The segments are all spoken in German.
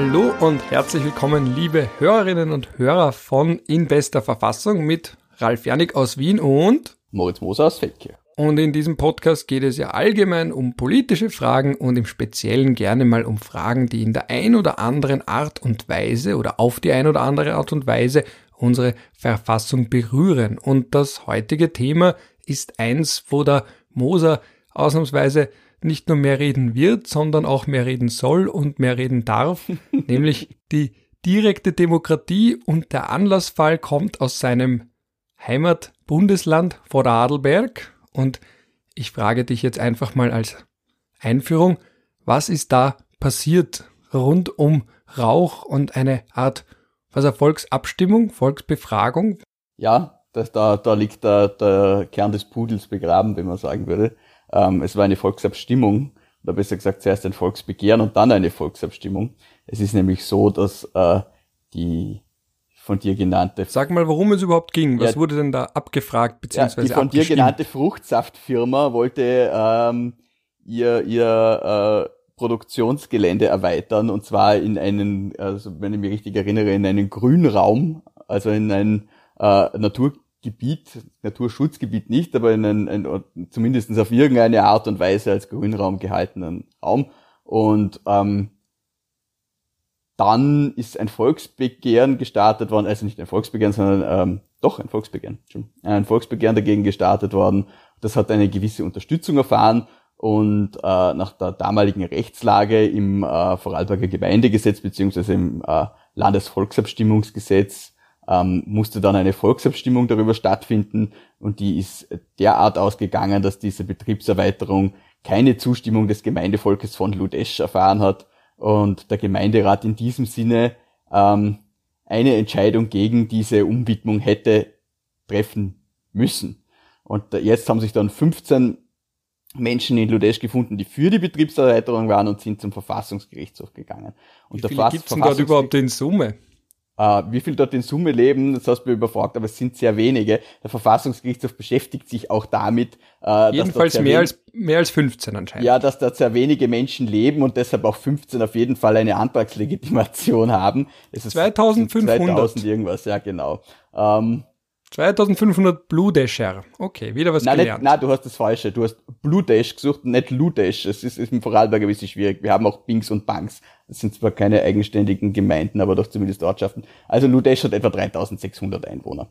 Hallo und herzlich willkommen, liebe Hörerinnen und Hörer von In bester Verfassung mit Ralf Janik aus Wien und Moritz Moser aus Feldkirch. Und in diesem Podcast geht es ja allgemein um politische Fragen und im Speziellen gerne mal um Fragen, die in der ein oder anderen Art und Weise oder auf die ein oder andere Art und Weise unsere Verfassung berühren. Und das heutige Thema ist eins, wo der Moser ausnahmsweise nicht nur mehr reden wird, sondern auch mehr reden soll und mehr reden darf, nämlich die direkte Demokratie und der Anlassfall kommt aus seinem Heimatbundesland Vorarlberg und ich frage dich jetzt einfach mal als Einführung, was ist da passiert rund um Rauch und eine Art was eine Volksabstimmung, Volksbefragung? Ja, das, da, da liegt der, der Kern des Pudels begraben, wenn man sagen würde. Ähm, es war eine Volksabstimmung, oder besser gesagt zuerst ein Volksbegehren und dann eine Volksabstimmung. Es ist nämlich so, dass äh, die von dir genannte. Sag mal, worum es überhaupt ging. Was ja, wurde denn da abgefragt beziehungsweise ja, Die von dir genannte Fruchtsaftfirma wollte ähm, ihr ihr äh, Produktionsgelände erweitern und zwar in einen, also wenn ich mich richtig erinnere, in einen Grünraum, also in ein äh, Naturgebiet, Naturschutzgebiet nicht, aber in ein, ein zumindest auf irgendeine Art und Weise als Grünraum gehaltenen Raum. Und ähm, dann ist ein Volksbegehren gestartet worden, also nicht ein Volksbegehren, sondern ähm, doch ein Volksbegehren, ein Volksbegehren dagegen gestartet worden. Das hat eine gewisse Unterstützung erfahren und äh, nach der damaligen Rechtslage im äh, Vorarlberger Gemeindegesetz beziehungsweise im äh, Landesvolksabstimmungsgesetz ähm, musste dann eine Volksabstimmung darüber stattfinden und die ist derart ausgegangen, dass diese Betriebserweiterung keine Zustimmung des Gemeindevolkes von Ludesch erfahren hat und der Gemeinderat in diesem Sinne ähm, eine Entscheidung gegen diese Umwidmung hätte treffen müssen. Und jetzt haben sich dann 15 Menschen in Ludesch gefunden, die für die Betriebserweiterung waren und sind zum Verfassungsgerichtshof gegangen. Und wie viele gibt es denn dort überhaupt in Summe? Uh, wie viel dort in Summe leben, das hast du mir überfragt, aber es sind sehr wenige. Der Verfassungsgerichtshof beschäftigt sich auch damit. Uh, Jedenfalls mehr als, mehr als 15 anscheinend. Ja, dass dort sehr wenige Menschen leben und deshalb auch 15 auf jeden Fall eine Antragslegitimation haben. Es ist 2500. 2000 irgendwas, ja genau. Um, 2500 Blue Dasher. Okay, wieder was nein, gelernt. Nicht, nein, du hast das Falsche. Du hast Blue Dash gesucht, nicht Ludash. Es ist, ist im Vorarlberg ein bisschen schwierig. Wir haben auch Bings und Banks. Das sind zwar keine eigenständigen Gemeinden, aber doch zumindest Ortschaften. Also Ludash hat etwa 3600 Einwohner.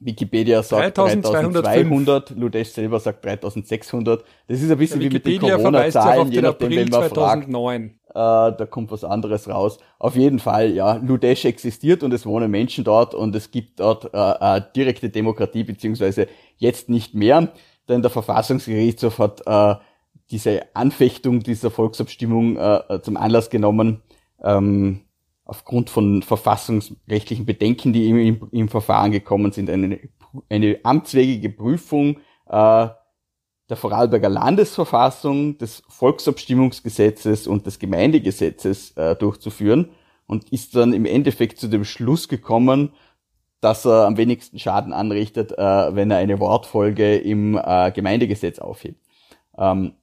Wikipedia sagt 3200, Ludesh selber sagt 3600. Das ist ein bisschen wie mit den Corona-Zahlen, je nachdem, wenn man 2009. fragt. Äh, da kommt was anderes raus. Auf jeden Fall, ja, Ludesh existiert und es wohnen Menschen dort und es gibt dort äh, äh, direkte Demokratie, beziehungsweise jetzt nicht mehr, denn der Verfassungsgerichtshof hat äh, diese Anfechtung dieser Volksabstimmung äh, zum Anlass genommen, ähm, aufgrund von verfassungsrechtlichen Bedenken, die im, im Verfahren gekommen sind, eine, eine amtswegige Prüfung äh, der Vorarlberger Landesverfassung, des Volksabstimmungsgesetzes und des Gemeindegesetzes äh, durchzuführen und ist dann im Endeffekt zu dem Schluss gekommen, dass er am wenigsten Schaden anrichtet, äh, wenn er eine Wortfolge im äh, Gemeindegesetz aufhebt. Ähm,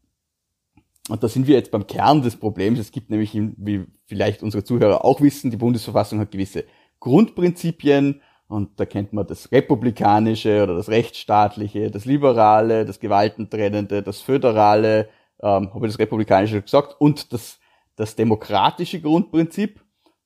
und da sind wir jetzt beim Kern des Problems. Es gibt nämlich, wie vielleicht unsere Zuhörer auch wissen, die Bundesverfassung hat gewisse Grundprinzipien und da kennt man das Republikanische oder das Rechtsstaatliche, das Liberale, das Gewaltentrennende, das Föderale, ähm, habe ich das Republikanische gesagt, und das, das demokratische Grundprinzip.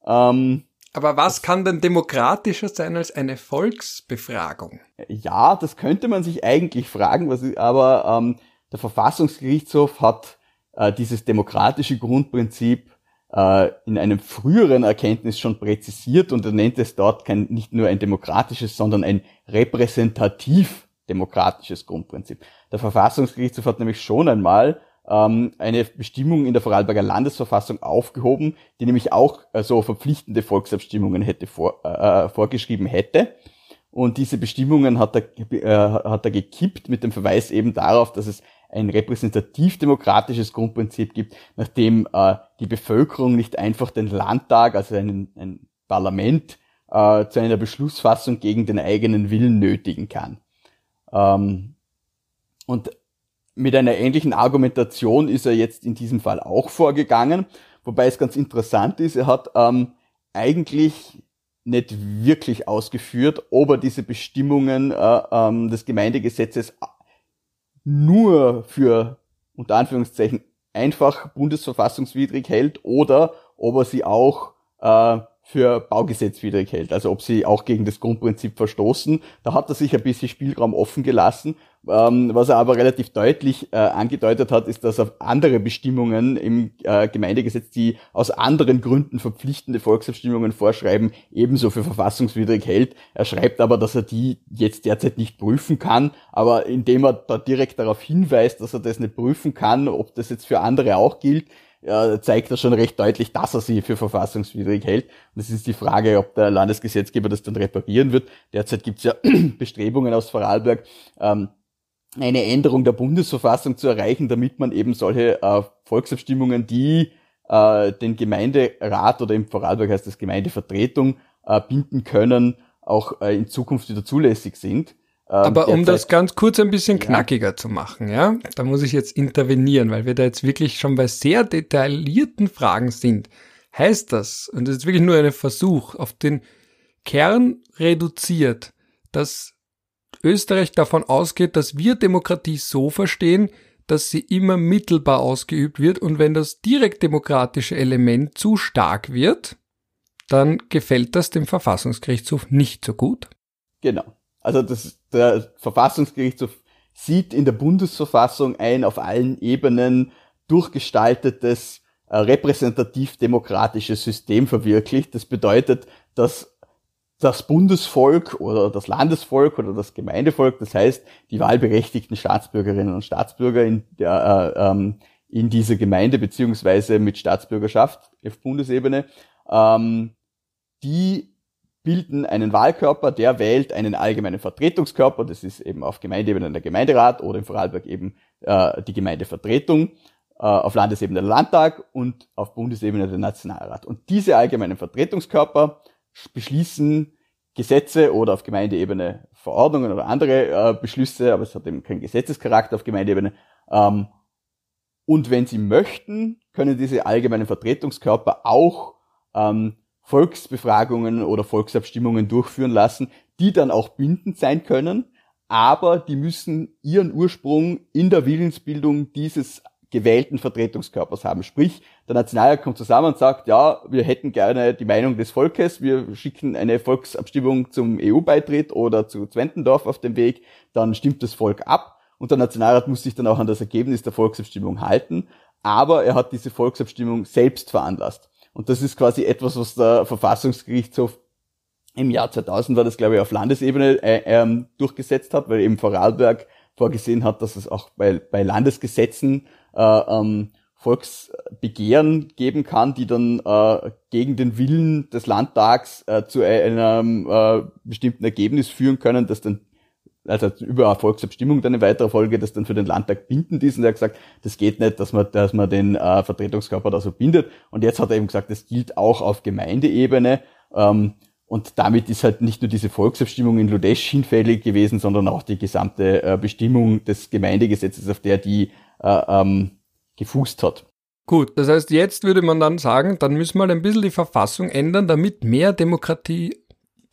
Ähm, aber was kann denn demokratischer sein als eine Volksbefragung? Ja, das könnte man sich eigentlich fragen, was, aber ähm, der Verfassungsgerichtshof hat äh, dieses demokratische Grundprinzip äh, in einem früheren Erkenntnis schon präzisiert und er nennt es dort kein, nicht nur ein demokratisches, sondern ein repräsentativ demokratisches Grundprinzip. Der Verfassungsgerichtshof hat nämlich schon einmal ähm, eine Bestimmung in der Vorarlberger Landesverfassung aufgehoben, die nämlich auch äh, so verpflichtende Volksabstimmungen hätte vor, äh, vorgeschrieben hätte. Und diese Bestimmungen hat er, äh, hat er gekippt mit dem Verweis eben darauf, dass es ein repräsentativ-demokratisches Grundprinzip gibt, nachdem äh, die Bevölkerung nicht einfach den Landtag, also ein, ein Parlament, äh, zu einer Beschlussfassung gegen den eigenen Willen nötigen kann. Ähm, und mit einer ähnlichen Argumentation ist er jetzt in diesem Fall auch vorgegangen. wobei es ganz interessant ist, er hat ähm, eigentlich nicht wirklich ausgeführt, ob er diese Bestimmungen äh, ähm, des Gemeindegesetzes nur für unter Anführungszeichen einfach bundesverfassungswidrig hält oder ob er sie auch äh, für baugesetzwidrig hält, also ob sie auch gegen das Grundprinzip verstoßen. Da hat er sich ein bisschen Spielraum offen gelassen. Ähm, was er aber relativ deutlich äh, angedeutet hat, ist, dass er andere Bestimmungen im äh, Gemeindegesetz, die aus anderen Gründen verpflichtende Volksabstimmungen vorschreiben, ebenso für verfassungswidrig hält. Er schreibt aber, dass er die jetzt derzeit nicht prüfen kann, aber indem er da direkt darauf hinweist, dass er das nicht prüfen kann, ob das jetzt für andere auch gilt, ja, zeigt er schon recht deutlich, dass er sie für verfassungswidrig hält. Und es ist die Frage, ob der Landesgesetzgeber das dann reparieren wird. Derzeit gibt es ja Bestrebungen aus Vorarlberg, ähm, eine Änderung der Bundesverfassung zu erreichen, damit man eben solche äh, Volksabstimmungen, die äh, den Gemeinderat oder im Vorarlberg heißt das Gemeindevertretung äh, binden können, auch äh, in Zukunft wieder zulässig sind. Ähm, Aber um das ganz kurz ein bisschen knackiger ja. zu machen, ja, da muss ich jetzt intervenieren, weil wir da jetzt wirklich schon bei sehr detaillierten Fragen sind. Heißt das, und das ist wirklich nur ein Versuch, auf den Kern reduziert, dass Österreich davon ausgeht, dass wir Demokratie so verstehen, dass sie immer mittelbar ausgeübt wird und wenn das direktdemokratische Element zu stark wird, dann gefällt das dem Verfassungsgerichtshof nicht so gut. Genau. Also das, der Verfassungsgerichtshof sieht in der Bundesverfassung ein auf allen Ebenen durchgestaltetes äh, repräsentativ-demokratisches System verwirklicht. Das bedeutet, dass das Bundesvolk oder das Landesvolk oder das Gemeindevolk, das heißt die wahlberechtigten Staatsbürgerinnen und Staatsbürger in, der, äh, ähm, in dieser Gemeinde beziehungsweise mit Staatsbürgerschaft auf Bundesebene, ähm, die bilden einen Wahlkörper, der wählt einen allgemeinen Vertretungskörper, das ist eben auf Gemeindeebene der Gemeinderat oder im Vorarlberg eben äh, die Gemeindevertretung, äh, auf Landesebene der Landtag und auf Bundesebene der Nationalrat. Und diese allgemeinen Vertretungskörper beschließen Gesetze oder auf Gemeindeebene Verordnungen oder andere äh, Beschlüsse, aber es hat eben keinen Gesetzescharakter auf Gemeindeebene. Ähm, und wenn sie möchten, können diese allgemeinen Vertretungskörper auch ähm, Volksbefragungen oder Volksabstimmungen durchführen lassen, die dann auch bindend sein können, aber die müssen ihren Ursprung in der Willensbildung dieses gewählten Vertretungskörpers haben. Sprich, der Nationalrat kommt zusammen und sagt, ja, wir hätten gerne die Meinung des Volkes, wir schicken eine Volksabstimmung zum EU-Beitritt oder zu Zwentendorf auf dem Weg, dann stimmt das Volk ab und der Nationalrat muss sich dann auch an das Ergebnis der Volksabstimmung halten, aber er hat diese Volksabstimmung selbst veranlasst. Und das ist quasi etwas, was der Verfassungsgerichtshof im Jahr 2000 war das, glaube ich, auf Landesebene äh, ähm, durchgesetzt hat, weil eben Vorarlberg vorgesehen hat, dass es auch bei, bei Landesgesetzen äh, ähm, Volksbegehren geben kann, die dann äh, gegen den Willen des Landtags äh, zu einem äh, bestimmten Ergebnis führen können, das dann also über Volksabstimmung dann in weiterer Folge, das dann für den Landtag bindend ist. Und er hat gesagt, das geht nicht, dass man, dass man den äh, Vertretungskörper da so bindet. Und jetzt hat er eben gesagt, das gilt auch auf Gemeindeebene. Ähm, und damit ist halt nicht nur diese Volksabstimmung in Ludesch hinfällig gewesen, sondern auch die gesamte äh, Bestimmung des Gemeindegesetzes, auf der die äh, ähm, gefußt hat. Gut, das heißt, jetzt würde man dann sagen, dann müssen wir ein bisschen die Verfassung ändern, damit mehr Demokratie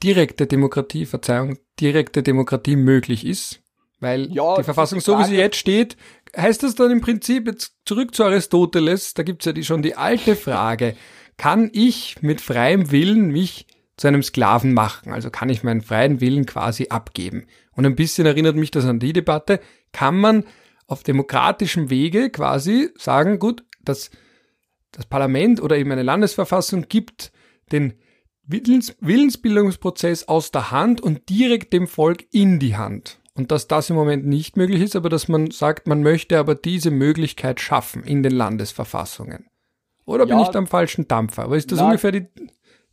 direkte Demokratie, Verzeihung, direkte Demokratie möglich ist. Weil ja, die Verfassung, die so wie sie jetzt steht, heißt das dann im Prinzip, jetzt zurück zu Aristoteles, da gibt's ja die, schon die alte Frage, kann ich mit freiem Willen mich zu einem Sklaven machen? Also kann ich meinen freien Willen quasi abgeben? Und ein bisschen erinnert mich das an die Debatte, kann man auf demokratischem Wege quasi sagen, gut, das, das Parlament oder eben eine Landesverfassung gibt den Willens, Willensbildungsprozess aus der Hand und direkt dem Volk in die Hand. Und dass das im Moment nicht möglich ist, aber dass man sagt, man möchte aber diese Möglichkeit schaffen in den Landesverfassungen. Oder ja, bin ich da am falschen Dampfer? Aber ist das na, ungefähr die,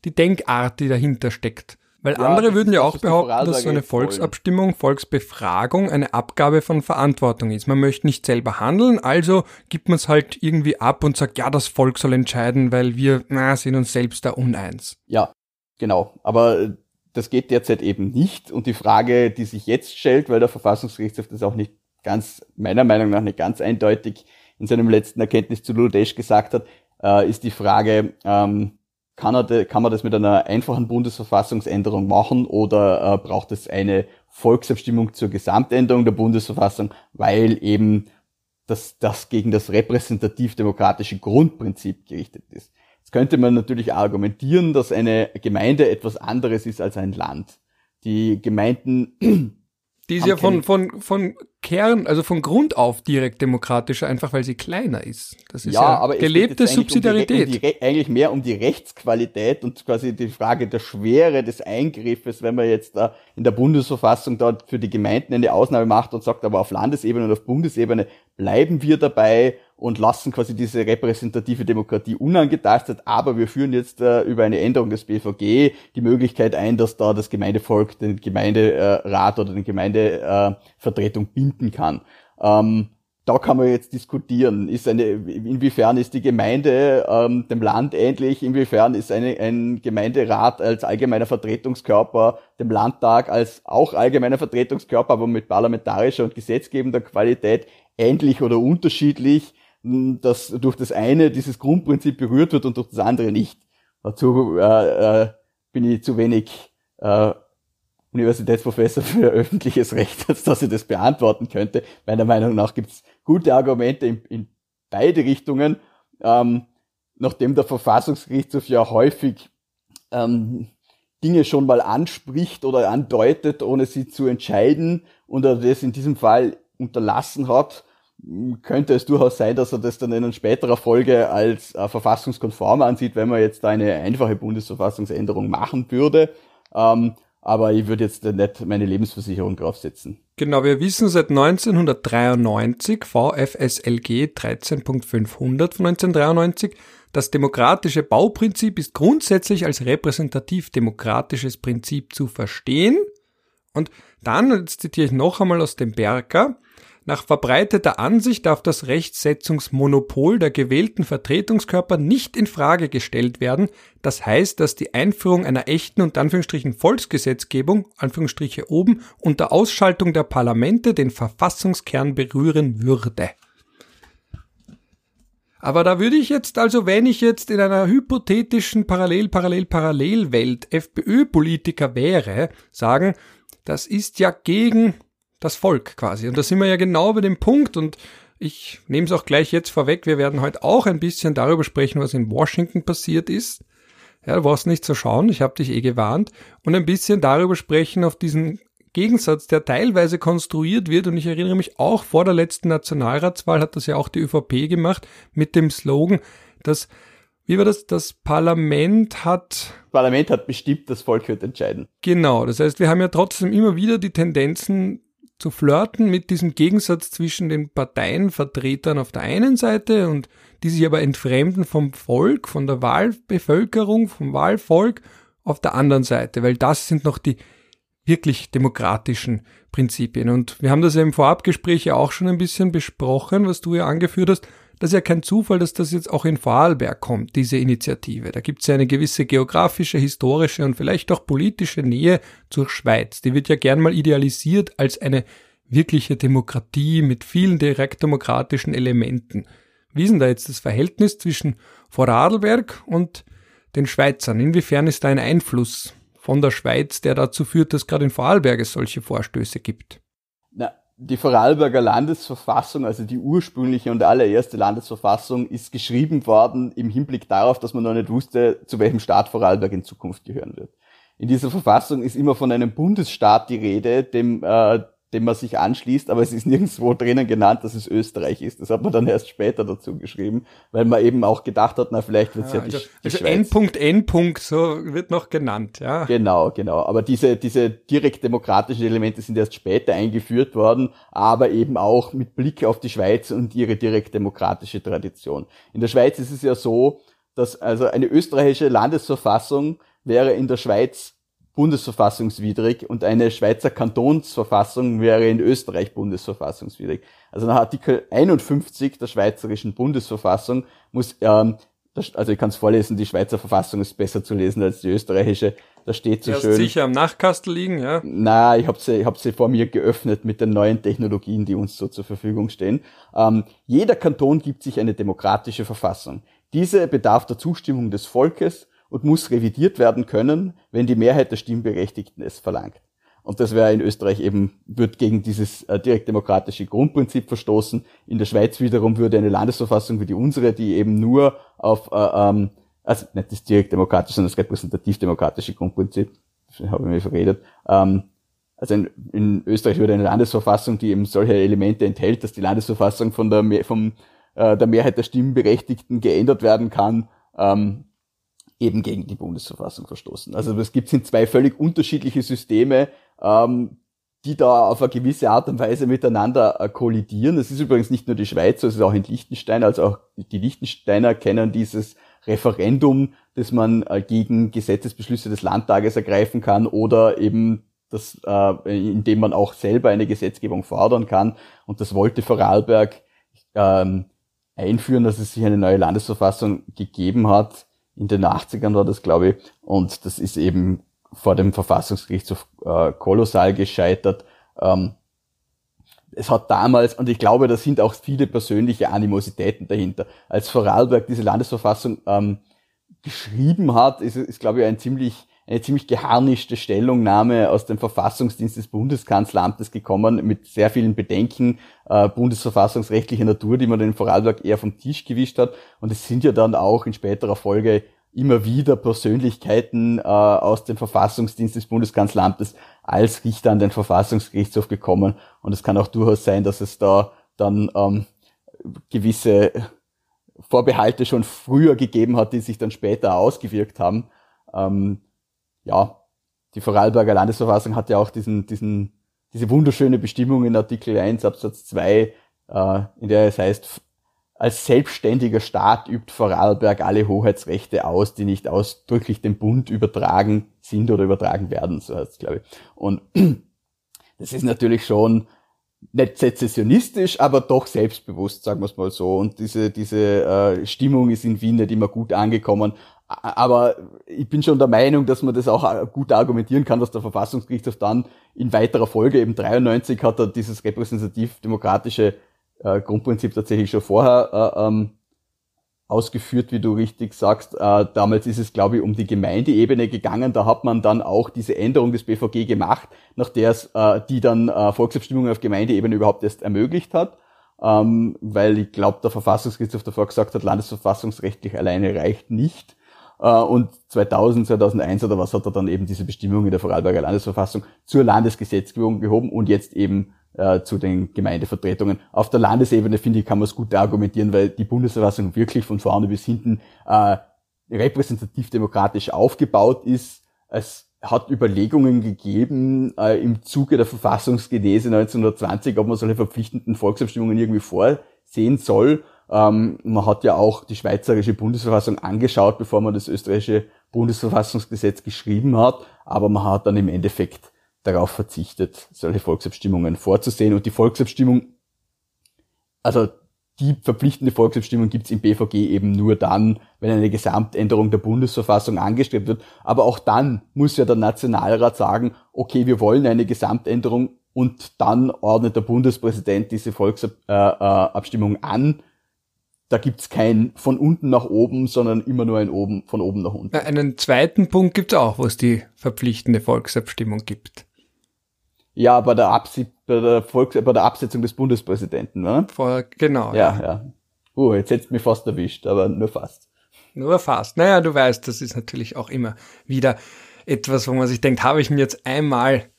die Denkart, die dahinter steckt? Weil ja, andere würden ja auch behaupten, dass so eine Volksabstimmung, Volksbefragung eine Abgabe von Verantwortung ist. Man möchte nicht selber handeln, also gibt man es halt irgendwie ab und sagt, ja, das Volk soll entscheiden, weil wir na, sind uns selbst da uneins. Ja, Genau, aber äh, das geht derzeit eben nicht. Und die Frage, die sich jetzt stellt, weil der Verfassungsgerichtshof das auch nicht ganz, meiner Meinung nach nicht ganz eindeutig in seinem letzten Erkenntnis zu Ludesch gesagt hat, äh, ist die Frage, ähm, kann, er kann man das mit einer einfachen Bundesverfassungsänderung machen oder äh, braucht es eine Volksabstimmung zur Gesamtänderung der Bundesverfassung, weil eben das, das gegen das repräsentativ-demokratische Grundprinzip gerichtet ist. Jetzt könnte man natürlich argumentieren, dass eine Gemeinde etwas anderes ist als ein Land. Die Gemeinden die ist ja von, von, von Kern, also von Grund auf direkt demokratischer, einfach weil sie kleiner ist. Das ist ja, ja aber gelebte Subsidiarität. Um die, um die, eigentlich mehr um die Rechtsqualität und quasi die Frage der Schwere des Eingriffes, wenn man jetzt da in der Bundesverfassung dort für die Gemeinden eine Ausnahme macht und sagt, aber auf Landesebene und auf Bundesebene bleiben wir dabei und lassen quasi diese repräsentative Demokratie unangetastet, aber wir führen jetzt äh, über eine Änderung des BVG die Möglichkeit ein, dass da das Gemeindevolk den Gemeinderat oder den Gemeindevertretung binden kann. Ähm, da kann man jetzt diskutieren, ist eine, inwiefern ist die Gemeinde ähm, dem Land ähnlich, inwiefern ist eine, ein Gemeinderat als allgemeiner Vertretungskörper dem Landtag als auch allgemeiner Vertretungskörper, aber mit parlamentarischer und gesetzgebender Qualität ähnlich oder unterschiedlich dass durch das eine dieses Grundprinzip berührt wird und durch das andere nicht. Dazu äh, äh, bin ich zu wenig äh, Universitätsprofessor für öffentliches Recht, als dass ich das beantworten könnte. Meiner Meinung nach gibt es gute Argumente in, in beide Richtungen, ähm, nachdem der Verfassungsgerichtshof ja häufig ähm, Dinge schon mal anspricht oder andeutet, ohne sie zu entscheiden und er das in diesem Fall unterlassen hat, könnte es durchaus sein, dass er das dann in späterer Folge als äh, verfassungskonform ansieht, wenn man jetzt eine einfache Bundesverfassungsänderung machen würde. Ähm, aber ich würde jetzt nicht meine Lebensversicherung draufsetzen. Genau, wir wissen seit 1993, VFSLG 13.500 von 1993, das demokratische Bauprinzip ist grundsätzlich als repräsentativ-demokratisches Prinzip zu verstehen. Und dann, jetzt zitiere ich noch einmal aus dem Berger, nach verbreiteter Ansicht darf das Rechtsetzungsmonopol der gewählten Vertretungskörper nicht in Frage gestellt werden. Das heißt, dass die Einführung einer echten und Anführungsstrichen Volksgesetzgebung, Anführungsstriche oben, unter Ausschaltung der Parlamente den Verfassungskern berühren würde. Aber da würde ich jetzt also, wenn ich jetzt in einer hypothetischen Parallel-Parallel-Parallelwelt FPÖ-Politiker wäre, sagen, das ist ja gegen das Volk quasi. Und da sind wir ja genau bei dem Punkt und ich nehme es auch gleich jetzt vorweg. Wir werden heute auch ein bisschen darüber sprechen, was in Washington passiert ist. Ja, du brauchst nicht zu schauen, ich habe dich eh gewarnt. Und ein bisschen darüber sprechen auf diesen Gegensatz, der teilweise konstruiert wird. Und ich erinnere mich auch vor der letzten Nationalratswahl hat das ja auch die ÖVP gemacht mit dem Slogan, dass wie war das? Das Parlament hat. Das Parlament hat bestimmt, das Volk wird entscheiden. Genau. Das heißt, wir haben ja trotzdem immer wieder die Tendenzen, zu flirten mit diesem Gegensatz zwischen den Parteienvertretern auf der einen Seite und die sich aber entfremden vom Volk, von der Wahlbevölkerung, vom Wahlvolk auf der anderen Seite, weil das sind noch die wirklich demokratischen Prinzipien. Und wir haben das ja im Vorabgespräch ja auch schon ein bisschen besprochen, was du ja angeführt hast. Das ist ja kein Zufall, dass das jetzt auch in Vorarlberg kommt, diese Initiative. Da gibt es ja eine gewisse geografische, historische und vielleicht auch politische Nähe zur Schweiz. Die wird ja gern mal idealisiert als eine wirkliche Demokratie mit vielen direktdemokratischen Elementen. Wie ist denn da jetzt das Verhältnis zwischen Vorarlberg und den Schweizern? Inwiefern ist da ein Einfluss von der Schweiz, der dazu führt, dass gerade in Vorarlberg es solche Vorstöße gibt? Die Vorarlberger Landesverfassung, also die ursprüngliche und allererste Landesverfassung, ist geschrieben worden im Hinblick darauf, dass man noch nicht wusste, zu welchem Staat Vorarlberg in Zukunft gehören wird. In dieser Verfassung ist immer von einem Bundesstaat die Rede, dem äh, dem man sich anschließt, aber es ist nirgendwo drinnen genannt, dass es Österreich ist. Das hat man dann erst später dazu geschrieben, weil man eben auch gedacht hat, na vielleicht wird es ja, ja, also, die, die also Schweiz. N-Punkt, N-Punkt, so wird noch genannt, ja. Genau, genau. Aber diese, diese direkt demokratischen Elemente sind erst später eingeführt worden, aber eben auch mit Blick auf die Schweiz und ihre direkt demokratische Tradition. In der Schweiz ist es ja so, dass also eine österreichische Landesverfassung wäre in der Schweiz bundesverfassungswidrig und eine Schweizer Kantonsverfassung wäre in Österreich bundesverfassungswidrig. Also nach Artikel 51 der Schweizerischen Bundesverfassung muss, ähm, das, also ich kann es vorlesen, die Schweizer Verfassung ist besser zu lesen als die österreichische. Da steht so Erst schön. sicher am Nachkastel liegen, ja? Na, ich habe sie, ich hab sie vor mir geöffnet mit den neuen Technologien, die uns so zur Verfügung stehen. Ähm, jeder Kanton gibt sich eine demokratische Verfassung Diese bedarf der Zustimmung des Volkes und muss revidiert werden können, wenn die Mehrheit der Stimmberechtigten es verlangt. Und das wäre in Österreich eben, wird gegen dieses äh, direktdemokratische Grundprinzip verstoßen. In der Schweiz wiederum würde eine Landesverfassung wie die unsere, die eben nur auf, äh, ähm, also nicht das direktdemokratische, sondern das repräsentativ-demokratische Grundprinzip, habe ich mir verredet, ähm, also in, in, Österreich würde eine Landesverfassung, die eben solche Elemente enthält, dass die Landesverfassung von der, vom, äh, der Mehrheit der Stimmberechtigten geändert werden kann, ähm, eben gegen die Bundesverfassung verstoßen. Also es gibt sind zwei völlig unterschiedliche Systeme, ähm, die da auf eine gewisse Art und Weise miteinander äh, kollidieren. Das ist übrigens nicht nur die Schweiz, es ist auch in Liechtenstein, also auch die Liechtensteiner kennen dieses Referendum, das man äh, gegen Gesetzesbeschlüsse des Landtages ergreifen kann oder eben das, äh, indem man auch selber eine Gesetzgebung fordern kann. Und das wollte Vorarlberg ähm, einführen, dass es sich eine neue Landesverfassung gegeben hat. In den 80ern war das, glaube ich. Und das ist eben vor dem Verfassungsgerichtshof äh, kolossal gescheitert. Ähm, es hat damals, und ich glaube, da sind auch viele persönliche Animositäten dahinter. Als Vorarlberg diese Landesverfassung ähm, geschrieben hat, ist, ist glaube ich, ein ziemlich, eine ziemlich geharnischte Stellungnahme aus dem Verfassungsdienst des Bundeskanzleramtes gekommen, mit sehr vielen Bedenken äh, bundesverfassungsrechtlicher Natur, die man in Vorarlberg eher vom Tisch gewischt hat. Und es sind ja dann auch in späterer Folge immer wieder Persönlichkeiten äh, aus dem Verfassungsdienst des Bundeskanzleramtes als Richter an den Verfassungsgerichtshof gekommen. Und es kann auch durchaus sein, dass es da dann ähm, gewisse Vorbehalte schon früher gegeben hat, die sich dann später ausgewirkt haben. Ähm, ja, die Vorarlberger Landesverfassung hat ja auch diesen, diesen, diese wunderschöne Bestimmung in Artikel 1 Absatz 2, äh, in der es heißt, als selbstständiger Staat übt Vorarlberg alle Hoheitsrechte aus, die nicht ausdrücklich dem Bund übertragen sind oder übertragen werden, so heißt es, glaube ich. Und das ist natürlich schon nicht sezessionistisch, aber doch selbstbewusst, sagen wir es mal so. Und diese, diese äh, Stimmung ist in Wien nicht immer gut angekommen. Aber ich bin schon der Meinung, dass man das auch äh, gut argumentieren kann, dass der Verfassungsgerichtshof dann in weiterer Folge, eben 93 hat er dieses repräsentativ-demokratische äh, Grundprinzip tatsächlich schon vorher äh, ähm, ausgeführt, wie du richtig sagst. Damals ist es, glaube ich, um die Gemeindeebene gegangen. Da hat man dann auch diese Änderung des BVG gemacht, nach der es die dann Volksabstimmungen auf Gemeindeebene überhaupt erst ermöglicht hat. Ähm, weil ich glaube, der Verfassungsgerichtshof davor gesagt hat, landesverfassungsrechtlich alleine reicht nicht. Äh, und 2000, 2001 oder was hat er dann eben diese Bestimmung in der Vorarlberger Landesverfassung zur Landesgesetzgebung gehoben und jetzt eben äh, zu den Gemeindevertretungen. Auf der Landesebene, finde ich, kann man es gut argumentieren, weil die Bundesverfassung wirklich von vorne bis hinten äh, repräsentativ demokratisch aufgebaut ist. Es hat Überlegungen gegeben äh, im Zuge der Verfassungsgenese 1920, ob man solche verpflichtenden Volksabstimmungen irgendwie vorsehen soll. Ähm, man hat ja auch die schweizerische Bundesverfassung angeschaut, bevor man das österreichische Bundesverfassungsgesetz geschrieben hat, aber man hat dann im Endeffekt darauf verzichtet, solche Volksabstimmungen vorzusehen. Und die Volksabstimmung, also die verpflichtende Volksabstimmung gibt's im BVG eben nur dann, wenn eine Gesamtänderung der Bundesverfassung angestrebt wird. Aber auch dann muss ja der Nationalrat sagen, okay, wir wollen eine Gesamtänderung und dann ordnet der Bundespräsident diese Volksabstimmung äh, äh, an. Da gibt's kein von unten nach oben, sondern immer nur ein oben, von oben nach unten. Einen zweiten Punkt gibt's auch, wo es die verpflichtende Volksabstimmung gibt. Ja, bei der, Absi bei der, Volks bei der Absetzung des Bundespräsidenten, ne? Vor, genau. Ja, ja. ja. Uh, jetzt hättest mich fast erwischt, aber nur fast. Nur fast. Naja, du weißt, das ist natürlich auch immer wieder etwas, wo man sich denkt, habe ich mir jetzt einmal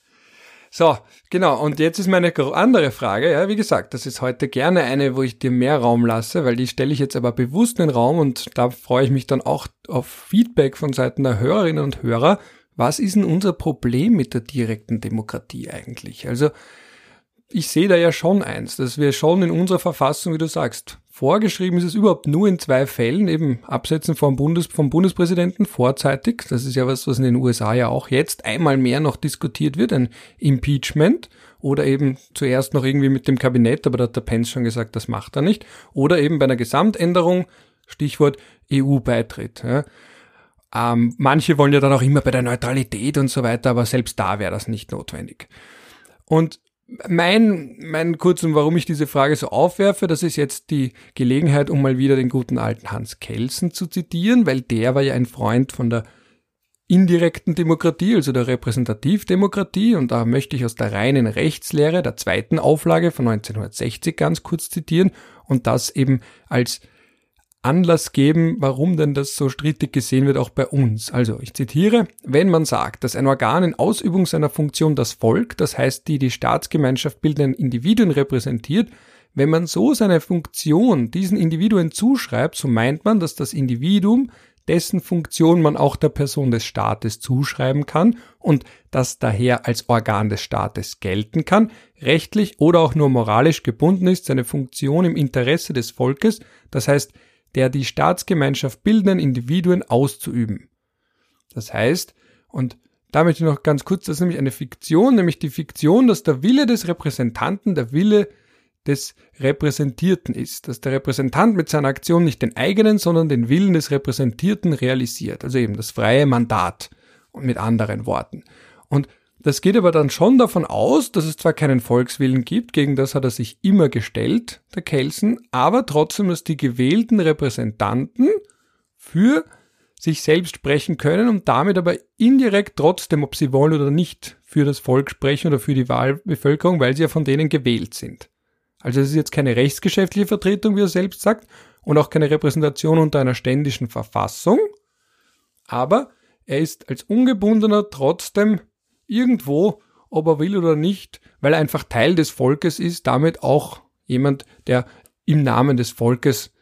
so, genau. Und jetzt ist meine andere Frage. Ja, wie gesagt, das ist heute gerne eine, wo ich dir mehr Raum lasse, weil die stelle ich jetzt aber bewusst in den Raum und da freue ich mich dann auch auf Feedback von Seiten der Hörerinnen und Hörer. Was ist denn unser Problem mit der direkten Demokratie eigentlich? Also, ich sehe da ja schon eins, dass wir schon in unserer Verfassung, wie du sagst, vorgeschrieben ist es überhaupt nur in zwei Fällen, eben Absetzen vom, Bundes, vom Bundespräsidenten vorzeitig. Das ist ja was, was in den USA ja auch jetzt einmal mehr noch diskutiert wird, ein Impeachment. Oder eben zuerst noch irgendwie mit dem Kabinett, aber da hat der Pence schon gesagt, das macht er nicht. Oder eben bei einer Gesamtänderung, Stichwort EU-Beitritt. Ja. Ähm, manche wollen ja dann auch immer bei der Neutralität und so weiter, aber selbst da wäre das nicht notwendig. Und mein, mein kurzen, warum ich diese Frage so aufwerfe, das ist jetzt die Gelegenheit, um mal wieder den guten alten Hans Kelsen zu zitieren, weil der war ja ein Freund von der indirekten Demokratie, also der Repräsentativdemokratie, und da möchte ich aus der reinen Rechtslehre der zweiten Auflage von 1960 ganz kurz zitieren und das eben als Anlass geben, warum denn das so strittig gesehen wird auch bei uns. Also ich zitiere, wenn man sagt, dass ein Organ in Ausübung seiner Funktion das Volk, das heißt die die Staatsgemeinschaft bildenden Individuen repräsentiert, wenn man so seine Funktion diesen Individuen zuschreibt, so meint man, dass das Individuum, dessen Funktion man auch der Person des Staates zuschreiben kann und das daher als Organ des Staates gelten kann, rechtlich oder auch nur moralisch gebunden ist, seine Funktion im Interesse des Volkes, das heißt der die Staatsgemeinschaft bildenden Individuen auszuüben. Das heißt, und da möchte ich noch ganz kurz, das ist nämlich eine Fiktion, nämlich die Fiktion, dass der Wille des Repräsentanten der Wille des Repräsentierten ist, dass der Repräsentant mit seiner Aktion nicht den eigenen, sondern den Willen des Repräsentierten realisiert, also eben das freie Mandat und mit anderen Worten. Und das geht aber dann schon davon aus, dass es zwar keinen Volkswillen gibt, gegen das hat er sich immer gestellt, der Kelsen, aber trotzdem, dass die gewählten Repräsentanten für sich selbst sprechen können und damit aber indirekt trotzdem, ob sie wollen oder nicht, für das Volk sprechen oder für die Wahlbevölkerung, weil sie ja von denen gewählt sind. Also es ist jetzt keine rechtsgeschäftliche Vertretung, wie er selbst sagt, und auch keine Repräsentation unter einer ständischen Verfassung, aber er ist als Ungebundener trotzdem irgendwo, ob er will oder nicht, weil er einfach Teil des Volkes ist, damit auch jemand, der im Namen des Volkes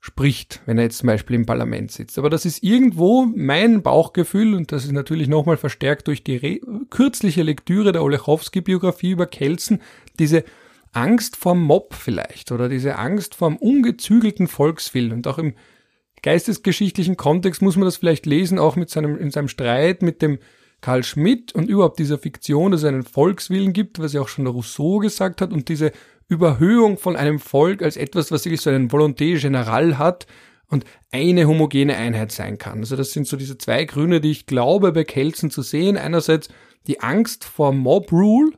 spricht, wenn er jetzt zum Beispiel im Parlament sitzt. Aber das ist irgendwo mein Bauchgefühl und das ist natürlich nochmal verstärkt durch die Re kürzliche Lektüre der Olechowski-Biografie über Kelsen, diese Angst vorm Mob vielleicht oder diese Angst vorm ungezügelten Volkswillen und auch im geistesgeschichtlichen Kontext muss man das vielleicht lesen, auch mit seinem, in seinem Streit mit dem Karl Schmidt und überhaupt dieser Fiktion, dass es einen Volkswillen gibt, was ja auch schon der Rousseau gesagt hat, und diese Überhöhung von einem Volk als etwas, was wirklich so einen Volonté General hat und eine homogene Einheit sein kann. Also das sind so diese zwei Gründe, die ich glaube bei Kelsen zu sehen. Einerseits die Angst vor Mob Rule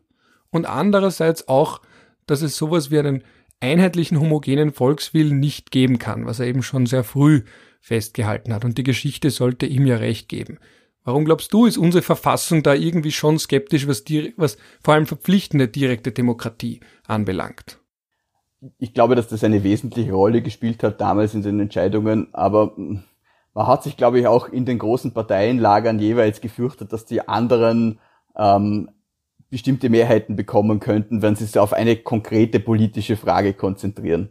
und andererseits auch, dass es sowas wie einen einheitlichen homogenen Volkswillen nicht geben kann, was er eben schon sehr früh festgehalten hat. Und die Geschichte sollte ihm ja recht geben. Warum glaubst du, ist unsere Verfassung da irgendwie schon skeptisch, was, die, was vor allem verpflichtende direkte Demokratie anbelangt? Ich glaube, dass das eine wesentliche Rolle gespielt hat damals in den Entscheidungen, aber hm, man hat sich, glaube ich, auch in den großen Parteienlagern jeweils gefürchtet, dass die anderen ähm, bestimmte Mehrheiten bekommen könnten, wenn sie sich auf eine konkrete politische Frage konzentrieren.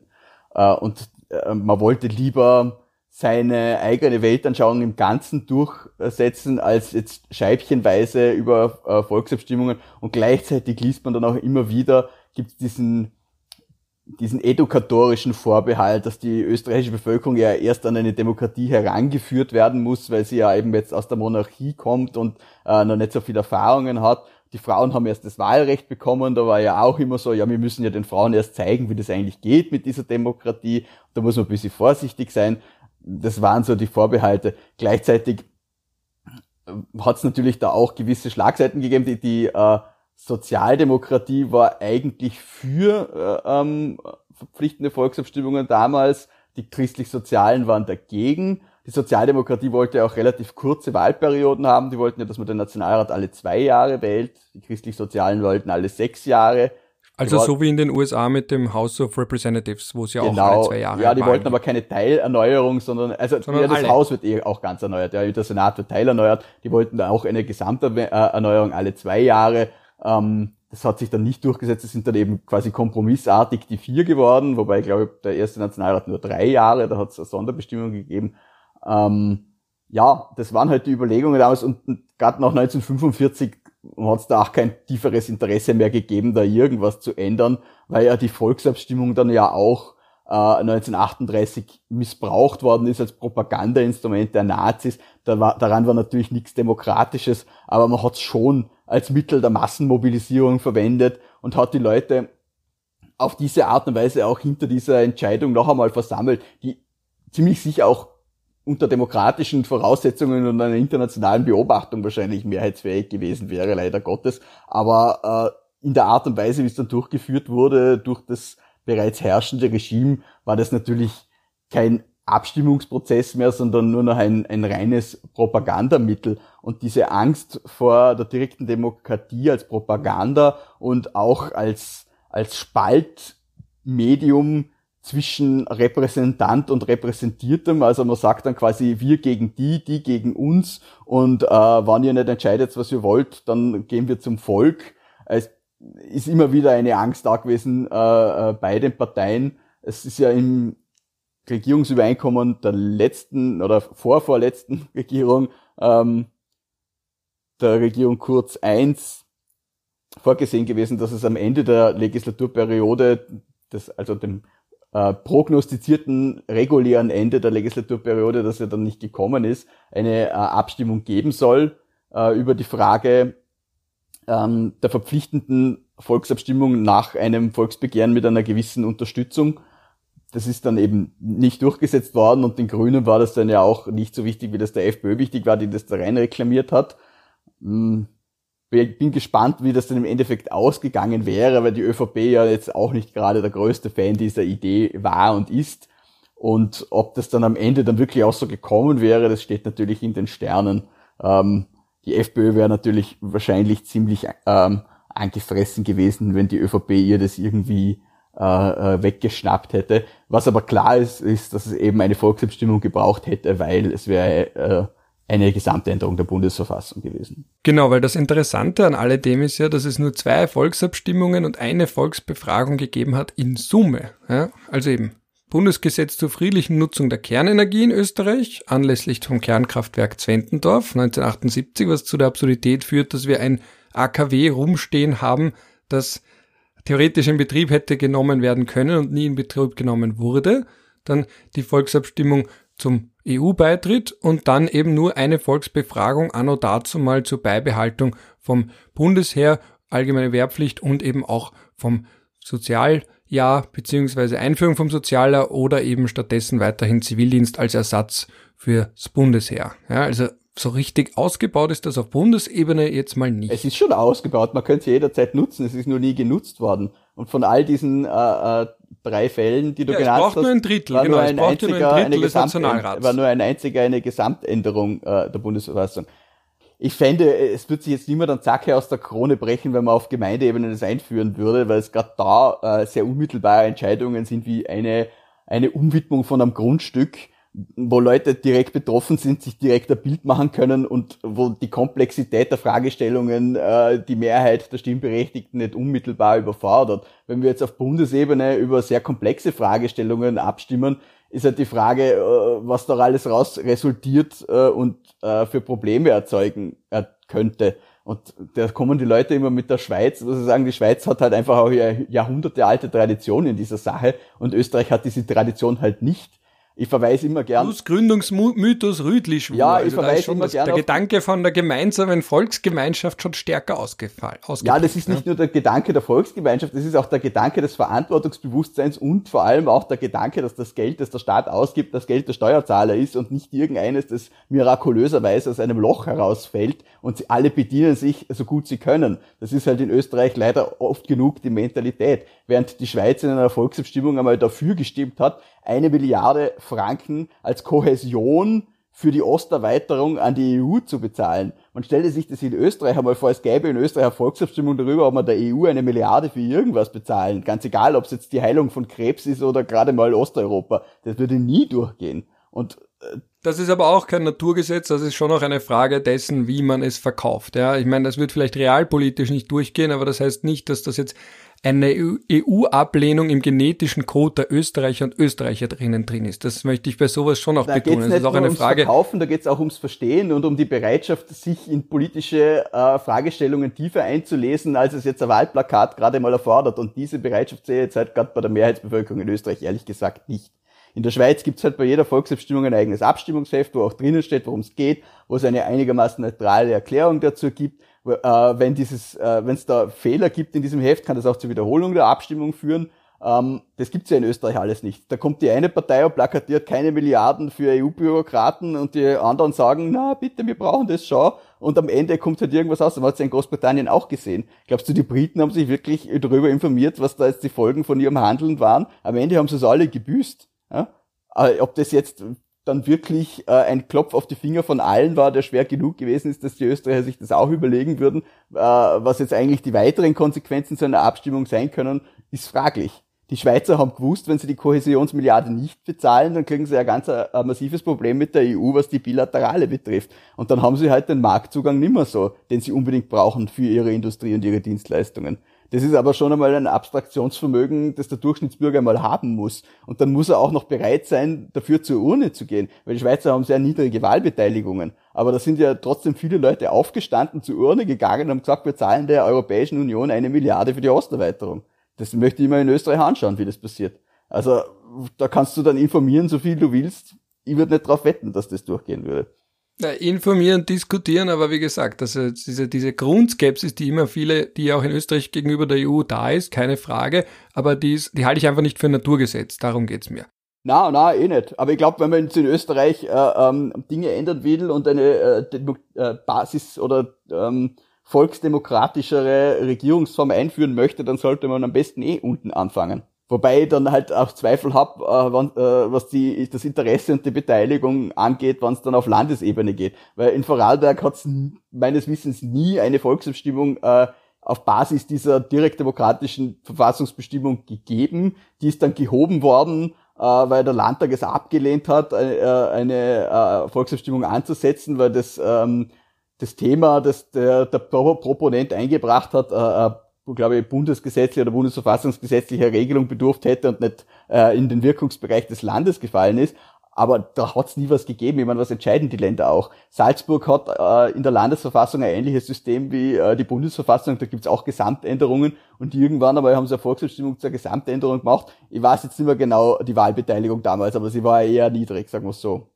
Äh, und äh, man wollte lieber seine eigene Weltanschauung im Ganzen durchsetzen, als jetzt scheibchenweise über äh, Volksabstimmungen und gleichzeitig liest man dann auch immer wieder, gibt es diesen, diesen edukatorischen Vorbehalt, dass die österreichische Bevölkerung ja erst an eine Demokratie herangeführt werden muss, weil sie ja eben jetzt aus der Monarchie kommt und äh, noch nicht so viel Erfahrungen hat. Die Frauen haben erst das Wahlrecht bekommen, da war ja auch immer so, ja, wir müssen ja den Frauen erst zeigen, wie das eigentlich geht mit dieser Demokratie. Da muss man ein bisschen vorsichtig sein das waren so die Vorbehalte. Gleichzeitig hat es natürlich da auch gewisse Schlagseiten gegeben. Die, die äh, Sozialdemokratie war eigentlich für äh, ähm, verpflichtende Volksabstimmungen damals. Die christlich-sozialen waren dagegen. Die Sozialdemokratie wollte auch relativ kurze Wahlperioden haben. Die wollten ja, dass man den Nationalrat alle zwei Jahre wählt. Die christlich-sozialen wollten alle sechs Jahre. Also so wie in den USA mit dem House of Representatives, wo es ja genau, auch alle zwei Jahre Ja, die wollten aber keine Teilerneuerung, sondern also sondern ja, das alle. Haus wird eh auch ganz erneuert. Ja, der Senat wird teilerneuert. Die wollten da auch eine Gesamterneuerung alle zwei Jahre. Ähm, das hat sich dann nicht durchgesetzt. Es sind dann eben quasi kompromissartig die vier geworden, wobei ich glaube, der erste Nationalrat nur drei Jahre, da hat es eine Sonderbestimmung gegeben. Ähm, ja, das waren halt die Überlegungen damals und, und gerade nach 1945 hat es da auch kein tieferes Interesse mehr gegeben, da irgendwas zu ändern, weil ja die Volksabstimmung dann ja auch äh, 1938 missbraucht worden ist als Propagandainstrument der Nazis. Da war, daran war natürlich nichts Demokratisches, aber man hat es schon als Mittel der Massenmobilisierung verwendet und hat die Leute auf diese Art und Weise auch hinter dieser Entscheidung noch einmal versammelt, die ziemlich sicher auch unter demokratischen Voraussetzungen und einer internationalen Beobachtung wahrscheinlich mehrheitsfähig gewesen wäre, leider Gottes. Aber in der Art und Weise, wie es dann durchgeführt wurde, durch das bereits herrschende Regime, war das natürlich kein Abstimmungsprozess mehr, sondern nur noch ein, ein reines Propagandamittel. Und diese Angst vor der direkten Demokratie als Propaganda und auch als, als Spaltmedium zwischen Repräsentant und Repräsentiertem. Also man sagt dann quasi wir gegen die, die gegen uns. Und äh, wenn ihr nicht entscheidet, was ihr wollt, dann gehen wir zum Volk. Es ist immer wieder eine Angst da gewesen äh, äh bei den Parteien. Es ist ja im Regierungsübereinkommen der letzten oder vorvorletzten Regierung, ähm, der Regierung Kurz I vorgesehen gewesen, dass es am Ende der Legislaturperiode, das, also dem äh, prognostizierten regulären Ende der Legislaturperiode, das ja dann nicht gekommen ist, eine äh, Abstimmung geben soll äh, über die Frage ähm, der verpflichtenden Volksabstimmung nach einem Volksbegehren mit einer gewissen Unterstützung das ist dann eben nicht durchgesetzt worden und den Grünen war das dann ja auch nicht so wichtig, wie das der FPÖ wichtig war, die das da rein reklamiert hat. Hm, ich bin gespannt, wie das dann im Endeffekt ausgegangen wäre, weil die ÖVP ja jetzt auch nicht gerade der größte Fan dieser Idee war und ist. Und ob das dann am Ende dann wirklich auch so gekommen wäre, das steht natürlich in den Sternen. Ähm, die FPÖ wäre natürlich wahrscheinlich ziemlich ähm, angefressen gewesen, wenn die ÖVP ihr das irgendwie äh, äh, weggeschnappt hätte. Was aber klar ist, ist, dass es eben eine Volksabstimmung gebraucht hätte, weil es wäre äh, eine Gesamtänderung der Bundesverfassung gewesen. Genau, weil das Interessante an alledem ist ja, dass es nur zwei Volksabstimmungen und eine Volksbefragung gegeben hat in Summe. Ja? Also eben Bundesgesetz zur friedlichen Nutzung der Kernenergie in Österreich, anlässlich vom Kernkraftwerk Zwentendorf 1978, was zu der Absurdität führt, dass wir ein AKW rumstehen haben, das theoretisch in Betrieb hätte genommen werden können und nie in Betrieb genommen wurde, dann die Volksabstimmung zum EU-Beitritt und dann eben nur eine Volksbefragung anno dazu mal zur Beibehaltung vom Bundesheer, allgemeine Wehrpflicht und eben auch vom Sozialjahr beziehungsweise Einführung vom Sozialjahr oder eben stattdessen weiterhin Zivildienst als Ersatz fürs Bundesheer. Ja, also so richtig ausgebaut ist das auf Bundesebene jetzt mal nicht. Es ist schon ausgebaut, man könnte es jederzeit nutzen, es ist nur nie genutzt worden. Und von all diesen äh, äh, drei Fällen, die du ja, genannt hast, nur ein Drittel, war, genau, nur ein einziger, nur ein eine Gesamt war nur ein einziger eine Gesamtänderung äh, der Bundesverfassung. Ich fände, es wird sich jetzt niemand an Zacke aus der Krone brechen, wenn man auf Gemeindeebene das einführen würde, weil es gerade da äh, sehr unmittelbare Entscheidungen sind, wie eine, eine Umwidmung von einem Grundstück wo Leute direkt betroffen sind, sich direkt ein Bild machen können und wo die Komplexität der Fragestellungen äh, die Mehrheit der Stimmberechtigten nicht unmittelbar überfordert. Wenn wir jetzt auf Bundesebene über sehr komplexe Fragestellungen abstimmen, ist halt die Frage, äh, was da alles raus resultiert äh, und äh, für Probleme erzeugen äh, könnte. Und da kommen die Leute immer mit der Schweiz, wo sie sagen, die Schweiz hat halt einfach auch jahrhundertealte Tradition in dieser Sache und Österreich hat diese Tradition halt nicht ich verweise immer gern. Plus Gründungsmythos Rüdlich. Ja, ich also verweise immer gern. Der Gedanke von der gemeinsamen Volksgemeinschaft schon stärker ausgefallen. Ja, das ist nicht nur der Gedanke der Volksgemeinschaft, das ist auch der Gedanke des Verantwortungsbewusstseins und vor allem auch der Gedanke, dass das Geld, das der Staat ausgibt, das Geld der Steuerzahler ist und nicht irgendeines, das mirakulöserweise aus einem Loch herausfällt und sie alle bedienen sich so gut sie können. Das ist halt in Österreich leider oft genug die Mentalität. Während die Schweiz in einer Volksabstimmung einmal dafür gestimmt hat, eine Milliarde Franken als Kohäsion für die Osterweiterung an die EU zu bezahlen. Man stelle sich das in Österreich einmal vor, es gäbe in Österreich eine Volksabstimmung darüber, ob man der EU eine Milliarde für irgendwas bezahlen. Ganz egal, ob es jetzt die Heilung von Krebs ist oder gerade mal Osteuropa. Das würde nie durchgehen. Und äh, das ist aber auch kein Naturgesetz, das ist schon auch eine Frage dessen, wie man es verkauft. Ja, ich meine, das wird vielleicht realpolitisch nicht durchgehen, aber das heißt nicht, dass das jetzt eine EU-Ablehnung im genetischen Code der Österreicher und Österreicherinnen drin ist. Das möchte ich bei sowas schon auch da betonen. Geht's nicht das ist auch eine ums Frage. Verkaufen, da geht es auch ums Verstehen und um die Bereitschaft, sich in politische äh, Fragestellungen tiefer einzulesen, als es jetzt ein Wahlplakat gerade mal erfordert. Und diese Bereitschaft sehe ich jetzt halt gerade bei der Mehrheitsbevölkerung in Österreich ehrlich gesagt nicht. In der Schweiz gibt es halt bei jeder Volksabstimmung ein eigenes Abstimmungsheft, wo auch drinnen steht, worum es geht, wo es eine einigermaßen neutrale Erklärung dazu gibt äh, wenn dieses, äh, wenn es da Fehler gibt in diesem Heft, kann das auch zur Wiederholung der Abstimmung führen. Ähm, das gibt's ja in Österreich alles nicht. Da kommt die eine Partei und plakatiert keine Milliarden für EU-Bürokraten und die anderen sagen, na bitte, wir brauchen das schon. Und am Ende kommt halt irgendwas aus. Das hat es ja in Großbritannien auch gesehen. Glaubst du, die Briten haben sich wirklich darüber informiert, was da jetzt die Folgen von ihrem Handeln waren? Am Ende haben sie es alle gebüßt. Ja? Ob das jetzt dann wirklich äh, ein Klopf auf die Finger von allen war, der schwer genug gewesen ist, dass die Österreicher sich das auch überlegen würden, äh, was jetzt eigentlich die weiteren Konsequenzen so einer Abstimmung sein können, ist fraglich. Die Schweizer haben gewusst, wenn sie die Kohäsionsmilliarde nicht bezahlen, dann kriegen sie ein ganz ein, ein massives Problem mit der EU, was die Bilaterale betrifft. Und dann haben sie halt den Marktzugang nimmer so, den sie unbedingt brauchen für ihre Industrie und ihre Dienstleistungen. Das ist aber schon einmal ein Abstraktionsvermögen, das der Durchschnittsbürger mal haben muss. Und dann muss er auch noch bereit sein, dafür zur Urne zu gehen. Weil die Schweizer haben sehr niedrige Wahlbeteiligungen. Aber da sind ja trotzdem viele Leute aufgestanden, zur Urne gegangen und haben gesagt, wir zahlen der Europäischen Union eine Milliarde für die Osterweiterung. Das möchte ich mal in Österreich anschauen, wie das passiert. Also da kannst du dann informieren, so viel du willst. Ich würde nicht darauf wetten, dass das durchgehen würde. Informieren, diskutieren, aber wie gesagt, also diese, diese Grundskepsis, die immer viele, die auch in Österreich gegenüber der EU da ist, keine Frage, aber die, ist, die halte ich einfach nicht für ein Naturgesetz, darum geht's mir. Na, na, eh nicht. Aber ich glaube, wenn man jetzt in Österreich äh, ähm, Dinge ändern will und eine äh, äh, Basis oder ähm, volksdemokratischere Regierungsform einführen möchte, dann sollte man am besten eh unten anfangen. Wobei ich dann halt auch Zweifel habe, äh, äh, was die, das Interesse und die Beteiligung angeht, wenn es dann auf Landesebene geht. Weil in Vorarlberg hat es meines Wissens nie eine Volksabstimmung äh, auf Basis dieser direktdemokratischen Verfassungsbestimmung gegeben. Die ist dann gehoben worden, äh, weil der Landtag es abgelehnt hat, äh, eine äh, Volksabstimmung anzusetzen, weil das, ähm, das Thema, das der, der Proponent eingebracht hat, glaube ich, bundesgesetzliche oder bundesverfassungsgesetzlicher Regelung bedurft hätte und nicht äh, in den Wirkungsbereich des Landes gefallen ist. Aber da hat es nie was gegeben. Ich meine, was entscheiden die Länder auch? Salzburg hat äh, in der Landesverfassung ein ähnliches System wie äh, die Bundesverfassung. Da gibt's auch Gesamtänderungen und irgendwann aber haben sie eine Volksabstimmung zur Gesamtänderung gemacht. Ich weiß jetzt nicht mehr genau die Wahlbeteiligung damals, aber sie war eher niedrig, sagen wir so.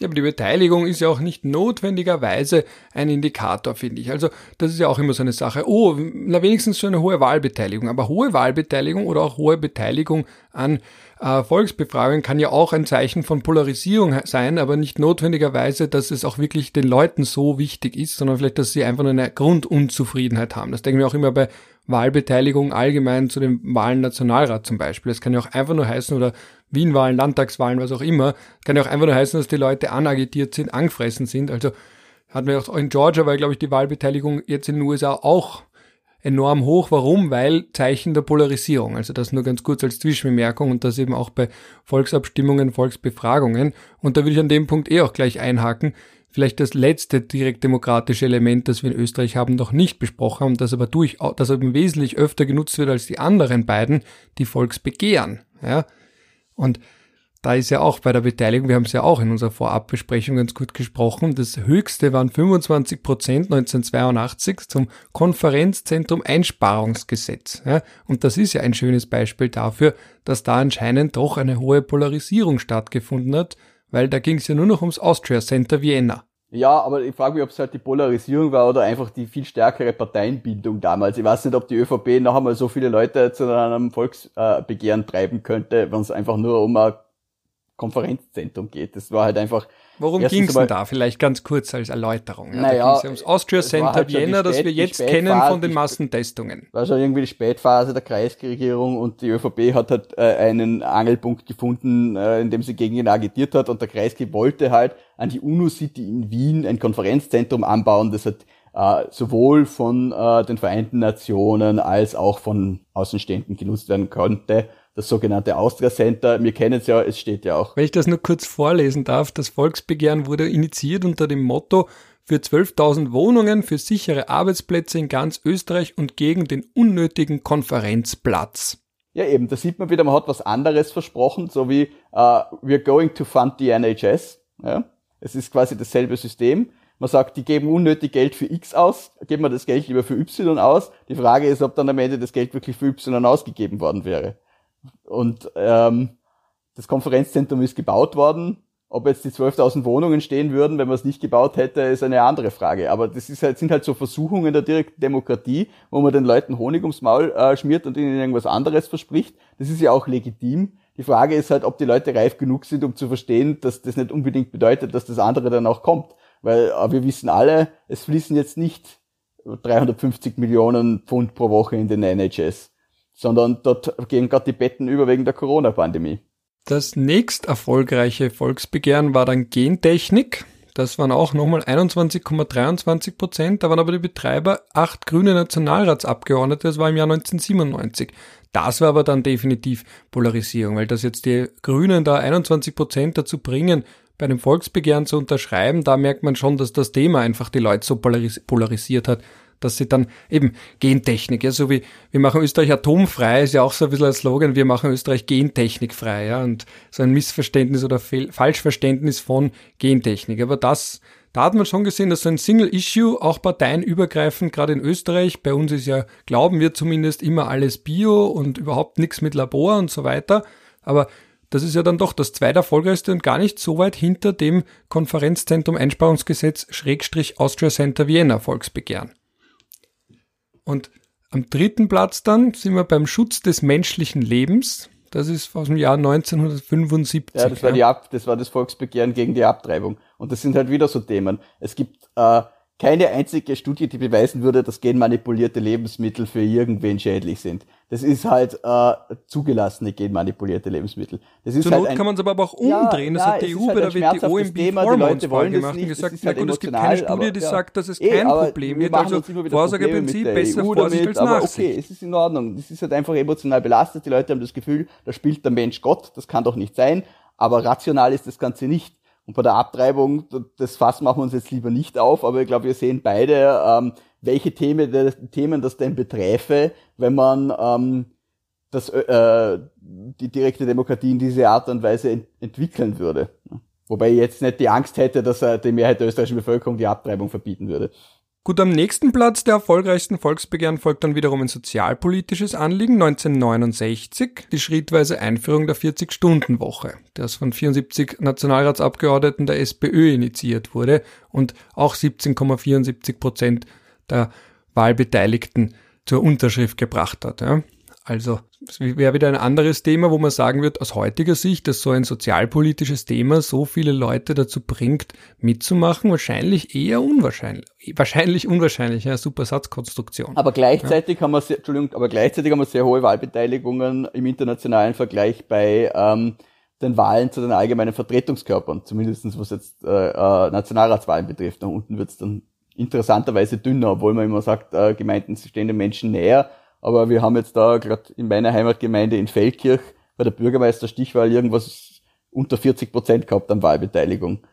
Ja, aber die Beteiligung ist ja auch nicht notwendigerweise ein Indikator, finde ich. Also das ist ja auch immer so eine Sache. Oh, na wenigstens so eine hohe Wahlbeteiligung. Aber hohe Wahlbeteiligung oder auch hohe Beteiligung an äh, Volksbefragungen kann ja auch ein Zeichen von Polarisierung sein, aber nicht notwendigerweise, dass es auch wirklich den Leuten so wichtig ist, sondern vielleicht, dass sie einfach nur eine Grundunzufriedenheit haben. Das denken wir auch immer bei Wahlbeteiligung allgemein zu den Wahlen Nationalrat zum Beispiel. Das kann ja auch einfach nur heißen, oder Wienwahlen, Landtagswahlen, was auch immer, kann ja auch einfach nur heißen, dass die Leute anagitiert sind, angefressen sind. Also hatten wir auch in Georgia, weil, glaube ich, die Wahlbeteiligung jetzt in den USA auch enorm hoch. Warum? Weil Zeichen der Polarisierung. Also das nur ganz kurz als Zwischenbemerkung und das eben auch bei Volksabstimmungen, Volksbefragungen. Und da würde ich an dem Punkt eh auch gleich einhaken. Vielleicht das letzte direkt demokratische Element, das wir in Österreich haben, noch nicht besprochen haben, das aber durch, das aber wesentlich öfter genutzt wird als die anderen beiden, die Volksbegehren. Ja? Und da ist ja auch bei der Beteiligung, wir haben es ja auch in unserer Vorabbesprechung ganz gut gesprochen, das höchste waren 25 Prozent 1982 zum Konferenzzentrum Einsparungsgesetz. Ja, und das ist ja ein schönes Beispiel dafür, dass da anscheinend doch eine hohe Polarisierung stattgefunden hat, weil da ging es ja nur noch ums Austria Center Vienna. Ja, aber ich frage mich, ob es halt die Polarisierung war oder einfach die viel stärkere Parteienbildung damals. Ich weiß nicht, ob die ÖVP noch einmal so viele Leute zu einem Volksbegehren treiben könnte, wenn es einfach nur um ein Konferenzzentrum geht. Das war halt einfach. Worum ging es denn da? Vielleicht ganz kurz als Erläuterung. Ja, naja, da ums Austria Center halt Vienna, das wir jetzt kennen von den Massentestungen. War schon irgendwie die Spätphase der Kreisregierung und die ÖVP hat halt äh, einen Angelpunkt gefunden, äh, in dem sie gegen ihn agitiert hat und der Kreisky wollte halt an die UNO-City in Wien ein Konferenzzentrum anbauen, das hat äh, sowohl von äh, den Vereinten Nationen als auch von Außenständen genutzt werden konnte das sogenannte Austria Center. Wir kennen es ja, es steht ja auch. Wenn ich das nur kurz vorlesen darf, das Volksbegehren wurde initiiert unter dem Motto für 12.000 Wohnungen, für sichere Arbeitsplätze in ganz Österreich und gegen den unnötigen Konferenzplatz. Ja, eben, da sieht man wieder, man hat was anderes versprochen, so wie uh, we're going to fund the NHS. Ja? Es ist quasi dasselbe System. Man sagt, die geben unnötig Geld für X aus, geben wir das Geld lieber für Y aus. Die Frage ist, ob dann am Ende das Geld wirklich für Y ausgegeben worden wäre. Und ähm, das Konferenzzentrum ist gebaut worden Ob jetzt die 12.000 Wohnungen stehen würden, wenn man es nicht gebaut hätte, ist eine andere Frage. Aber das ist halt, sind halt so Versuchungen der direkten Demokratie, wo man den Leuten Honig ums Maul äh, schmiert und ihnen irgendwas anderes verspricht. Das ist ja auch legitim. Die Frage ist halt, ob die Leute reif genug sind, um zu verstehen, dass das nicht unbedingt bedeutet, dass das andere dann auch kommt. Weil äh, wir wissen alle, es fließen jetzt nicht 350 Millionen Pfund pro Woche in den NHS, sondern dort gehen gerade die Betten über wegen der Corona-Pandemie. Das nächst erfolgreiche Volksbegehren war dann Gentechnik. Das waren auch nochmal 21,23 Prozent. Da waren aber die Betreiber acht grüne Nationalratsabgeordnete. Das war im Jahr 1997. Das war aber dann definitiv Polarisierung, weil das jetzt die Grünen da 21 Prozent dazu bringen, bei einem Volksbegehren zu unterschreiben, da merkt man schon, dass das Thema einfach die Leute so polaris polarisiert hat, dass sie dann eben Gentechnik, ja, so wie wir machen Österreich atomfrei, ist ja auch so ein bisschen ein Slogan, wir machen Österreich gentechnikfrei, ja, und so ein Missverständnis oder Fehl Falschverständnis von Gentechnik. Aber das, da hat man schon gesehen, dass so ein Single-Issue auch parteienübergreifend, gerade in Österreich, bei uns ist ja, glauben wir zumindest, immer alles Bio und überhaupt nichts mit Labor und so weiter. Aber das ist ja dann doch das zweiterfolgreichste und gar nicht so weit hinter dem Konferenzzentrum Einsparungsgesetz Schrägstrich Austria Center Vienna Volksbegehren. Und am dritten Platz dann sind wir beim Schutz des menschlichen Lebens. Das ist aus dem Jahr 1975. Ja, das war, die Ab das, war das Volksbegehren gegen die Abtreibung. Und das sind halt wieder so Themen. Es gibt äh, keine einzige Studie, die beweisen würde, dass genmanipulierte Lebensmittel für irgendwen schädlich sind. Das ist halt äh, zugelassene genmanipulierte Lebensmittel. Das ist Zur halt Not kann man es aber auch umdrehen. Ja, das hat die EU halt bei der WTO im Beef Hormones gemacht und gesagt, na halt gut, es gibt keine Studie, aber, die ja. sagt, dass es kein Problem gibt. Also Vorsorgeprinzip, besser EU Vorsicht damit, als Nachsicht. Okay, es ist in Ordnung. Das ist halt einfach emotional belastet. Die Leute haben das Gefühl, da spielt der Mensch Gott. Das kann doch nicht sein. Aber rational ist das Ganze nicht. Und bei der Abtreibung, das Fass machen wir uns jetzt lieber nicht auf, aber ich glaube, wir sehen beide, ähm, welche Themen, Themen das denn beträfe, wenn man ähm, das, äh, die direkte Demokratie in diese Art und Weise ent entwickeln würde. Wobei ich jetzt nicht die Angst hätte, dass er die Mehrheit der österreichischen Bevölkerung die Abtreibung verbieten würde. Gut, am nächsten Platz der erfolgreichsten Volksbegehren folgt dann wiederum ein sozialpolitisches Anliegen 1969, die schrittweise Einführung der 40-Stunden-Woche, das von 74 Nationalratsabgeordneten der SPÖ initiiert wurde und auch 17,74 Prozent der Wahlbeteiligten zur Unterschrift gebracht hat. Ja. Also es wäre wieder ein anderes Thema, wo man sagen wird, aus heutiger Sicht, dass so ein sozialpolitisches Thema so viele Leute dazu bringt, mitzumachen, wahrscheinlich eher unwahrscheinlich. Wahrscheinlich unwahrscheinlich, ja, super Satzkonstruktion. Aber gleichzeitig ja. haben wir sehr, Entschuldigung, aber gleichzeitig haben wir sehr hohe Wahlbeteiligungen im internationalen Vergleich bei ähm, den Wahlen zu den allgemeinen Vertretungskörpern, zumindest was jetzt äh, äh, Nationalratswahlen betrifft. Da unten wird es dann interessanterweise dünner, obwohl man immer sagt, äh, Gemeinden stehen den Menschen näher. Aber wir haben jetzt da gerade in meiner Heimatgemeinde in Feldkirch bei der Bürgermeisterstichwahl irgendwas unter 40 Prozent gehabt an Wahlbeteiligung.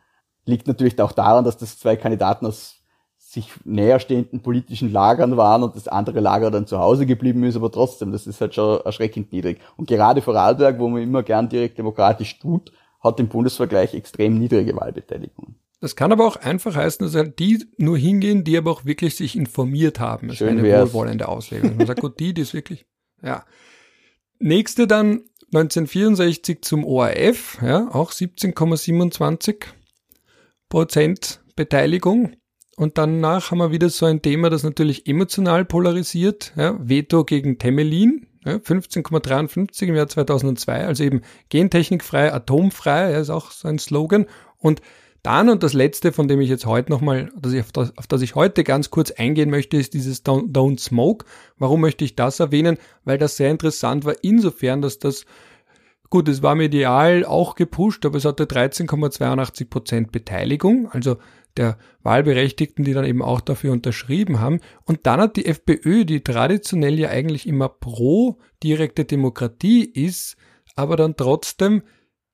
Liegt natürlich auch daran, dass das zwei Kandidaten aus sich näherstehenden politischen Lagern waren und das andere Lager dann zu Hause geblieben ist, aber trotzdem, das ist halt schon erschreckend niedrig. Und gerade Vorarlberg, wo man immer gern direkt demokratisch tut, hat im Bundesvergleich extrem niedrige Wahlbeteiligung. Das kann aber auch einfach heißen, dass halt die nur hingehen, die aber auch wirklich sich informiert haben. Das Schön ist eine wohlwollende Auslegung. Man sagt, gut, die, die ist wirklich, ja. Nächste dann 1964 zum ORF, ja, auch 17,27 Prozent Beteiligung. Und danach haben wir wieder so ein Thema, das natürlich emotional polarisiert, ja, Veto gegen Temelin, ja, 15,53 im Jahr 2002, also eben gentechnikfrei, atomfrei, ja, ist auch so ein Slogan. Und dann und das letzte, von dem ich jetzt heute nochmal, auf das, auf das ich heute ganz kurz eingehen möchte, ist dieses Don't, Don't Smoke. Warum möchte ich das erwähnen? Weil das sehr interessant war, insofern, dass das Gut, es war medial auch gepusht, aber es hatte 13,82 Prozent Beteiligung, also der Wahlberechtigten, die dann eben auch dafür unterschrieben haben. Und dann hat die FPÖ, die traditionell ja eigentlich immer pro direkte Demokratie ist, aber dann trotzdem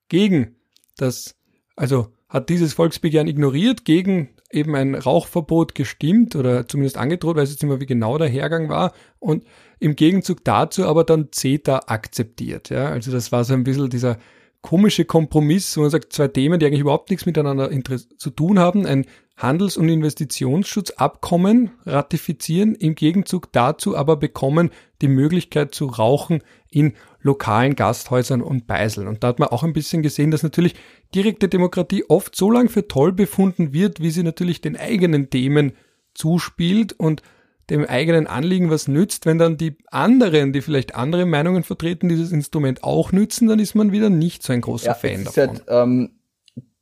gegen das, also hat dieses Volksbegehren ignoriert, gegen eben ein Rauchverbot gestimmt oder zumindest angedroht, weiß jetzt nicht mehr, wie genau der Hergang war und im Gegenzug dazu aber dann CETA akzeptiert. Ja? Also das war so ein bisschen dieser komische Kompromiss, wo man sagt, zwei Themen, die eigentlich überhaupt nichts miteinander zu tun haben, ein Handels- und Investitionsschutzabkommen ratifizieren, im Gegenzug dazu aber bekommen die Möglichkeit zu rauchen in lokalen Gasthäusern und Beiseln. Und da hat man auch ein bisschen gesehen, dass natürlich direkte Demokratie oft so lang für toll befunden wird, wie sie natürlich den eigenen Themen zuspielt und dem eigenen Anliegen was nützt, wenn dann die anderen, die vielleicht andere Meinungen vertreten, dieses Instrument auch nützen, dann ist man wieder nicht so ein großer ja, Fan davon. Halt, ähm,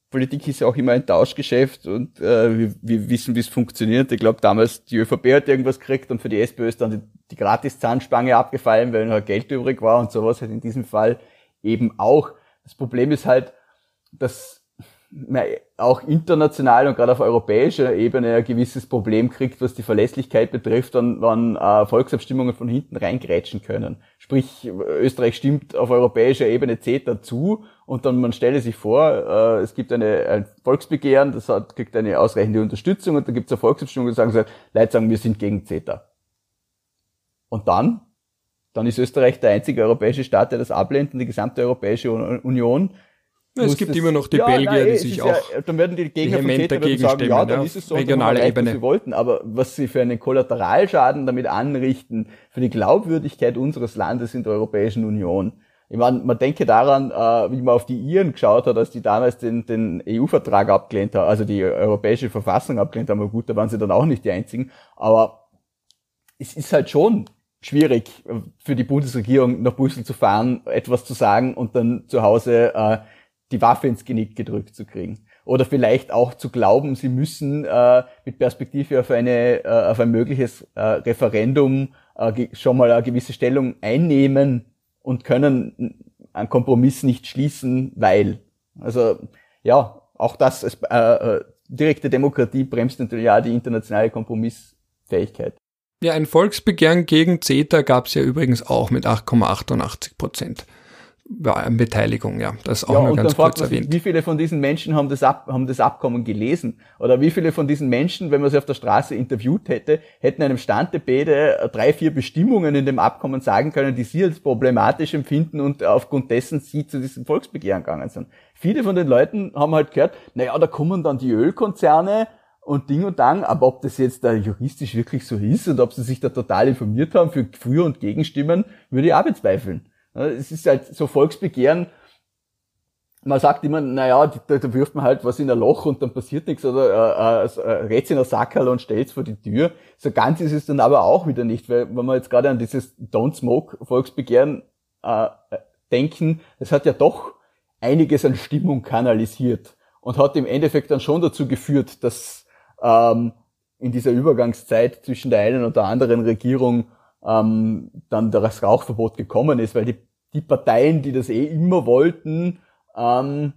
Politik ist ja auch immer ein Tauschgeschäft und äh, wir, wir wissen, wie es funktioniert. Ich glaube, damals die ÖVP hat irgendwas gekriegt und für die SPÖ ist dann die, die Gratis-Zahnspange abgefallen, weil noch Geld übrig war und sowas halt in diesem Fall eben auch. Das Problem ist halt, dass man auch international und gerade auf europäischer Ebene ein gewisses Problem kriegt, was die Verlässlichkeit betrifft, dann, wann äh, Volksabstimmungen von hinten reingrätschen können. Sprich, Österreich stimmt auf europäischer Ebene CETA zu und dann man stelle sich vor, äh, es gibt eine, ein Volksbegehren, das hat, kriegt eine ausreichende Unterstützung und da gibt es eine Volksabstimmung und sagen, Leute sagen, wir sind gegen CETA. Und dann? Dann ist Österreich der einzige europäische Staat, der das ablehnt und die gesamte Europäische Union es gibt immer noch die ja, Belgier, nein, die sich auch. Ja, dann werden die Gegner von dagegen sagen, ja, dann ja, ist es so, regionale erreicht, Ebene. Was sie wollten. Aber was sie für einen Kollateralschaden damit anrichten, für die Glaubwürdigkeit unseres Landes in der Europäischen Union. Ich meine, man denke daran, äh, wie man auf die Iren geschaut hat, als die damals den, den EU-Vertrag abgelehnt haben, also die europäische Verfassung abgelehnt haben. Aber gut, da waren sie dann auch nicht die einzigen. Aber es ist halt schon schwierig für die Bundesregierung nach Brüssel zu fahren, etwas zu sagen und dann zu Hause äh, die Waffe ins Genick gedrückt zu kriegen. Oder vielleicht auch zu glauben, sie müssen äh, mit Perspektive auf, eine, äh, auf ein mögliches äh, Referendum äh, schon mal eine gewisse Stellung einnehmen und können einen Kompromiss nicht schließen, weil. Also ja, auch das, äh, äh, direkte Demokratie bremst natürlich ja die internationale Kompromissfähigkeit. Ja, ein Volksbegehren gegen CETA gab es ja übrigens auch mit 8,88 Prozent. Beteiligung, ja. Das ist auch ja, nur ganz kurz erwähnt. Sich, wie viele von diesen Menschen haben das, Ab haben das Abkommen gelesen? Oder wie viele von diesen Menschen, wenn man sie auf der Straße interviewt hätte, hätten einem Standebede drei, vier Bestimmungen in dem Abkommen sagen können, die sie als problematisch empfinden und aufgrund dessen sie zu diesem Volksbegehren gegangen sind. Viele von den Leuten haben halt gehört, naja, da kommen dann die Ölkonzerne und Ding und Dang, aber ob das jetzt da juristisch wirklich so ist und ob sie sich da total informiert haben für Für- und Gegenstimmen, würde ich auch bezweifeln. Es ist halt so Volksbegehren, man sagt immer, naja, da, da wirft man halt was in ein Loch und dann passiert nichts oder äh, äh, rät in ein Sackerl und stellt's vor die Tür. So ganz ist es dann aber auch wieder nicht, weil wenn wir jetzt gerade an dieses Don't Smoke Volksbegehren äh, denken, das hat ja doch einiges an Stimmung kanalisiert und hat im Endeffekt dann schon dazu geführt, dass ähm, in dieser Übergangszeit zwischen der einen und der anderen Regierung ähm, dann das Rauchverbot gekommen ist, weil die, die Parteien, die das eh immer wollten, ähm,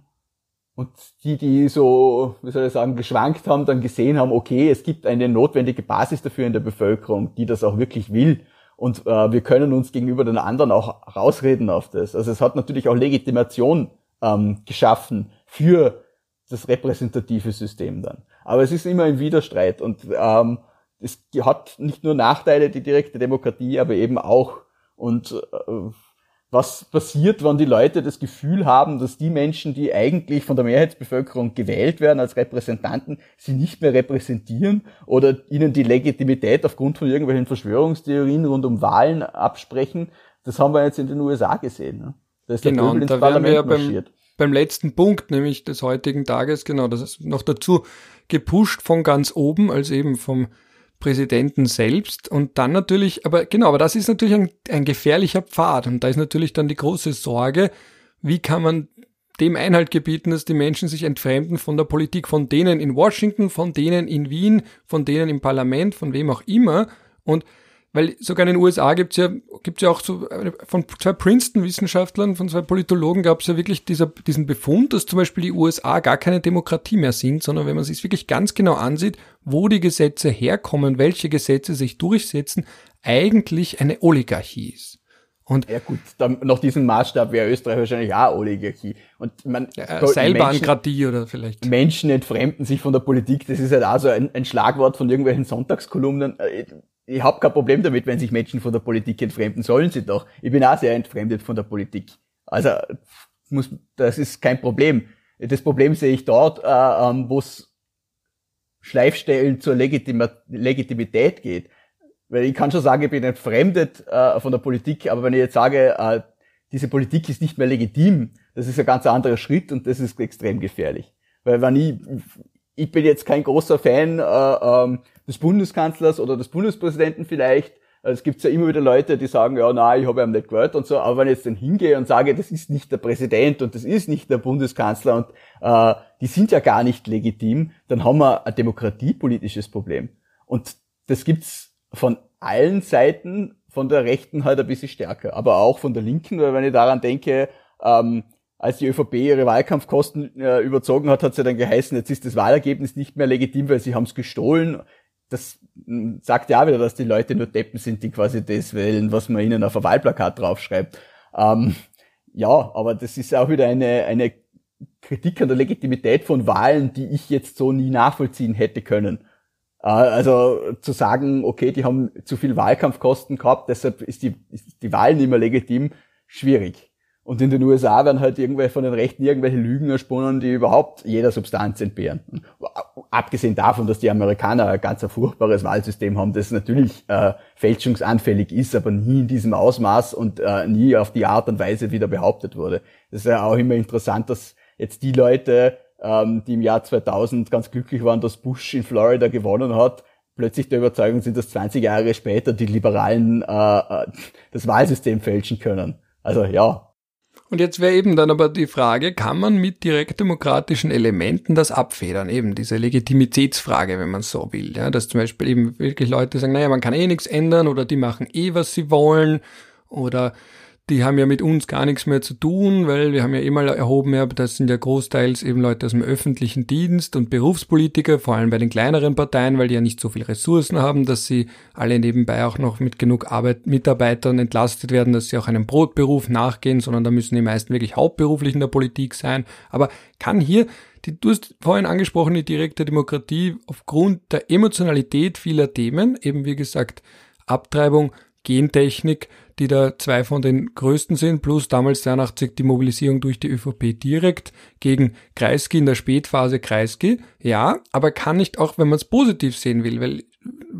und die, die so, wie soll ich sagen, geschwankt haben, dann gesehen haben, okay, es gibt eine notwendige Basis dafür in der Bevölkerung, die das auch wirklich will. Und äh, wir können uns gegenüber den anderen auch rausreden auf das. Also es hat natürlich auch Legitimation ähm, geschaffen für das repräsentative System dann. Aber es ist immer ein Widerstreit. Und ähm, es hat nicht nur Nachteile, die direkte Demokratie, aber eben auch. Und äh, was passiert, wenn die Leute das Gefühl haben, dass die Menschen, die eigentlich von der Mehrheitsbevölkerung gewählt werden als Repräsentanten, sie nicht mehr repräsentieren oder ihnen die Legitimität aufgrund von irgendwelchen Verschwörungstheorien rund um Wahlen absprechen? Das haben wir jetzt in den USA gesehen. Ne? Da ist genau, der ins da Parlament wir ja beim, beim letzten Punkt, nämlich des heutigen Tages, genau, das ist noch dazu gepusht von ganz oben, als eben vom Präsidenten selbst und dann natürlich, aber genau, aber das ist natürlich ein, ein gefährlicher Pfad und da ist natürlich dann die große Sorge, wie kann man dem Einhalt gebieten, dass die Menschen sich entfremden von der Politik, von denen in Washington, von denen in Wien, von denen im Parlament, von wem auch immer. Und weil sogar in den USA gibt's ja, gibt's ja auch so, von zwei Princeton-Wissenschaftlern, von zwei Politologen gab es ja wirklich dieser, diesen Befund, dass zum Beispiel die USA gar keine Demokratie mehr sind, sondern wenn man sich wirklich ganz genau ansieht, wo die Gesetze herkommen, welche Gesetze sich durchsetzen, eigentlich eine Oligarchie ist. Und ja gut, dann nach diesem Maßstab wäre Österreich wahrscheinlich auch Oligarchie. Und man ja, Seilbahnkratie oder vielleicht. Menschen entfremden sich von der Politik, das ist halt auch so ein, ein Schlagwort von irgendwelchen Sonntagskolumnen. Ich habe kein Problem damit, wenn sich Menschen von der Politik entfremden, sollen sie doch. Ich bin auch sehr entfremdet von der Politik. Also muss, das ist kein Problem. Das Problem sehe ich dort, äh, ähm, wo es Schleifstellen zur Legitim Legitimität geht. Weil ich kann schon sagen, ich bin entfremdet äh, von der Politik, aber wenn ich jetzt sage, äh, diese Politik ist nicht mehr legitim, Das ist ein ganz anderer Schritt und das ist extrem gefährlich. Weil wenn ich, ich bin jetzt kein großer Fan äh, ähm, des Bundeskanzlers oder des Bundespräsidenten vielleicht, es gibt ja immer wieder Leute, die sagen, ja, nein, ich habe ihm nicht gehört und so, aber wenn ich jetzt dann hingehe und sage, das ist nicht der Präsident und das ist nicht der Bundeskanzler und äh, die sind ja gar nicht legitim, dann haben wir ein demokratiepolitisches Problem. Und das gibt's von allen Seiten, von der Rechten halt ein bisschen stärker, aber auch von der Linken, weil wenn ich daran denke, ähm, als die ÖVP ihre Wahlkampfkosten äh, überzogen hat, hat sie dann geheißen, jetzt ist das Wahlergebnis nicht mehr legitim, weil sie haben es gestohlen das hm, sagt ja auch wieder, dass die Leute nur Deppen sind, die quasi das wählen, was man ihnen auf ein Wahlplakat draufschreibt. Ähm, ja, aber das ist auch wieder eine, eine Kritik an der Legitimität von Wahlen, die ich jetzt so nie nachvollziehen hätte können. Äh, also zu sagen, okay, die haben zu viel Wahlkampfkosten gehabt, deshalb ist die, ist die Wahl nicht mehr legitim, schwierig. Und in den USA werden halt irgendwelche von den Rechten irgendwelche Lügen ersponnen, die überhaupt jeder Substanz entbehren. Abgesehen davon, dass die Amerikaner ein ganz furchtbares Wahlsystem haben, das natürlich äh, fälschungsanfällig ist, aber nie in diesem Ausmaß und äh, nie auf die Art und Weise wieder behauptet wurde. Das ist ja auch immer interessant, dass jetzt die Leute, ähm, die im Jahr 2000 ganz glücklich waren, dass Bush in Florida gewonnen hat, plötzlich der Überzeugung sind, dass 20 Jahre später die Liberalen äh, äh, das Wahlsystem fälschen können. Also ja, und jetzt wäre eben dann aber die Frage, kann man mit direktdemokratischen Elementen das abfedern? Eben diese Legitimitätsfrage, wenn man so will. Ja, dass zum Beispiel eben wirklich Leute sagen, naja, man kann eh nichts ändern oder die machen eh, was sie wollen oder die haben ja mit uns gar nichts mehr zu tun, weil wir haben ja immer erhoben, ja, das sind ja großteils eben Leute aus dem öffentlichen Dienst und Berufspolitiker, vor allem bei den kleineren Parteien, weil die ja nicht so viel Ressourcen haben, dass sie alle nebenbei auch noch mit genug Arbeit, Mitarbeitern entlastet werden, dass sie auch einem Brotberuf nachgehen, sondern da müssen die meisten wirklich hauptberuflich in der Politik sein. Aber kann hier die, du hast vorhin angesprochen, die direkte Demokratie aufgrund der Emotionalität vieler Themen, eben wie gesagt, Abtreibung, Gentechnik, die da zwei von den größten sind, plus damals 82 die Mobilisierung durch die ÖVP direkt gegen Kreisky in der Spätphase Kreisky. Ja, aber kann nicht auch, wenn man es positiv sehen will, weil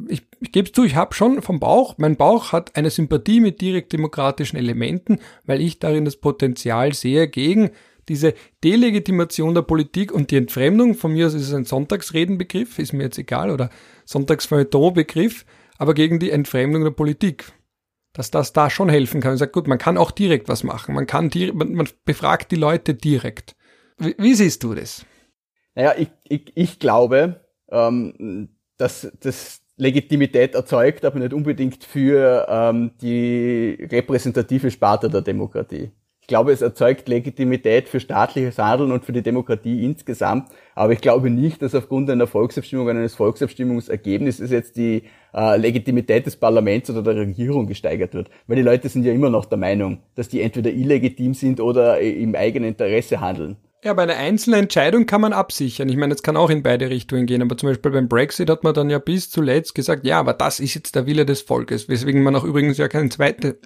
ich, ich gebe es zu, ich habe schon vom Bauch, mein Bauch hat eine Sympathie mit direktdemokratischen Elementen, weil ich darin das Potenzial sehe gegen diese Delegitimation der Politik und die Entfremdung, von mir aus ist es ein Sonntagsredenbegriff, ist mir jetzt egal, oder Sonntagsfeuilleton-Begriff, aber gegen die Entfremdung der Politik. Dass das da schon helfen kann. Ich sage, gut, man kann auch direkt was machen. Man kann man, man befragt die Leute direkt. Wie, wie siehst du das? Naja, ich, ich, ich glaube, ähm, dass das Legitimität erzeugt, aber nicht unbedingt für ähm, die repräsentative Sparte der Demokratie. Ich glaube, es erzeugt Legitimität für staatliches Handeln und für die Demokratie insgesamt. Aber ich glaube nicht, dass aufgrund einer Volksabstimmung, eines Volksabstimmungsergebnisses jetzt die äh, Legitimität des Parlaments oder der Regierung gesteigert wird. Weil die Leute sind ja immer noch der Meinung, dass die entweder illegitim sind oder im eigenen Interesse handeln. Ja, bei einer einzelnen Entscheidung kann man absichern. Ich meine, es kann auch in beide Richtungen gehen, aber zum Beispiel beim Brexit hat man dann ja bis zuletzt gesagt, ja, aber das ist jetzt der Wille des Volkes, weswegen man auch übrigens ja keine zweite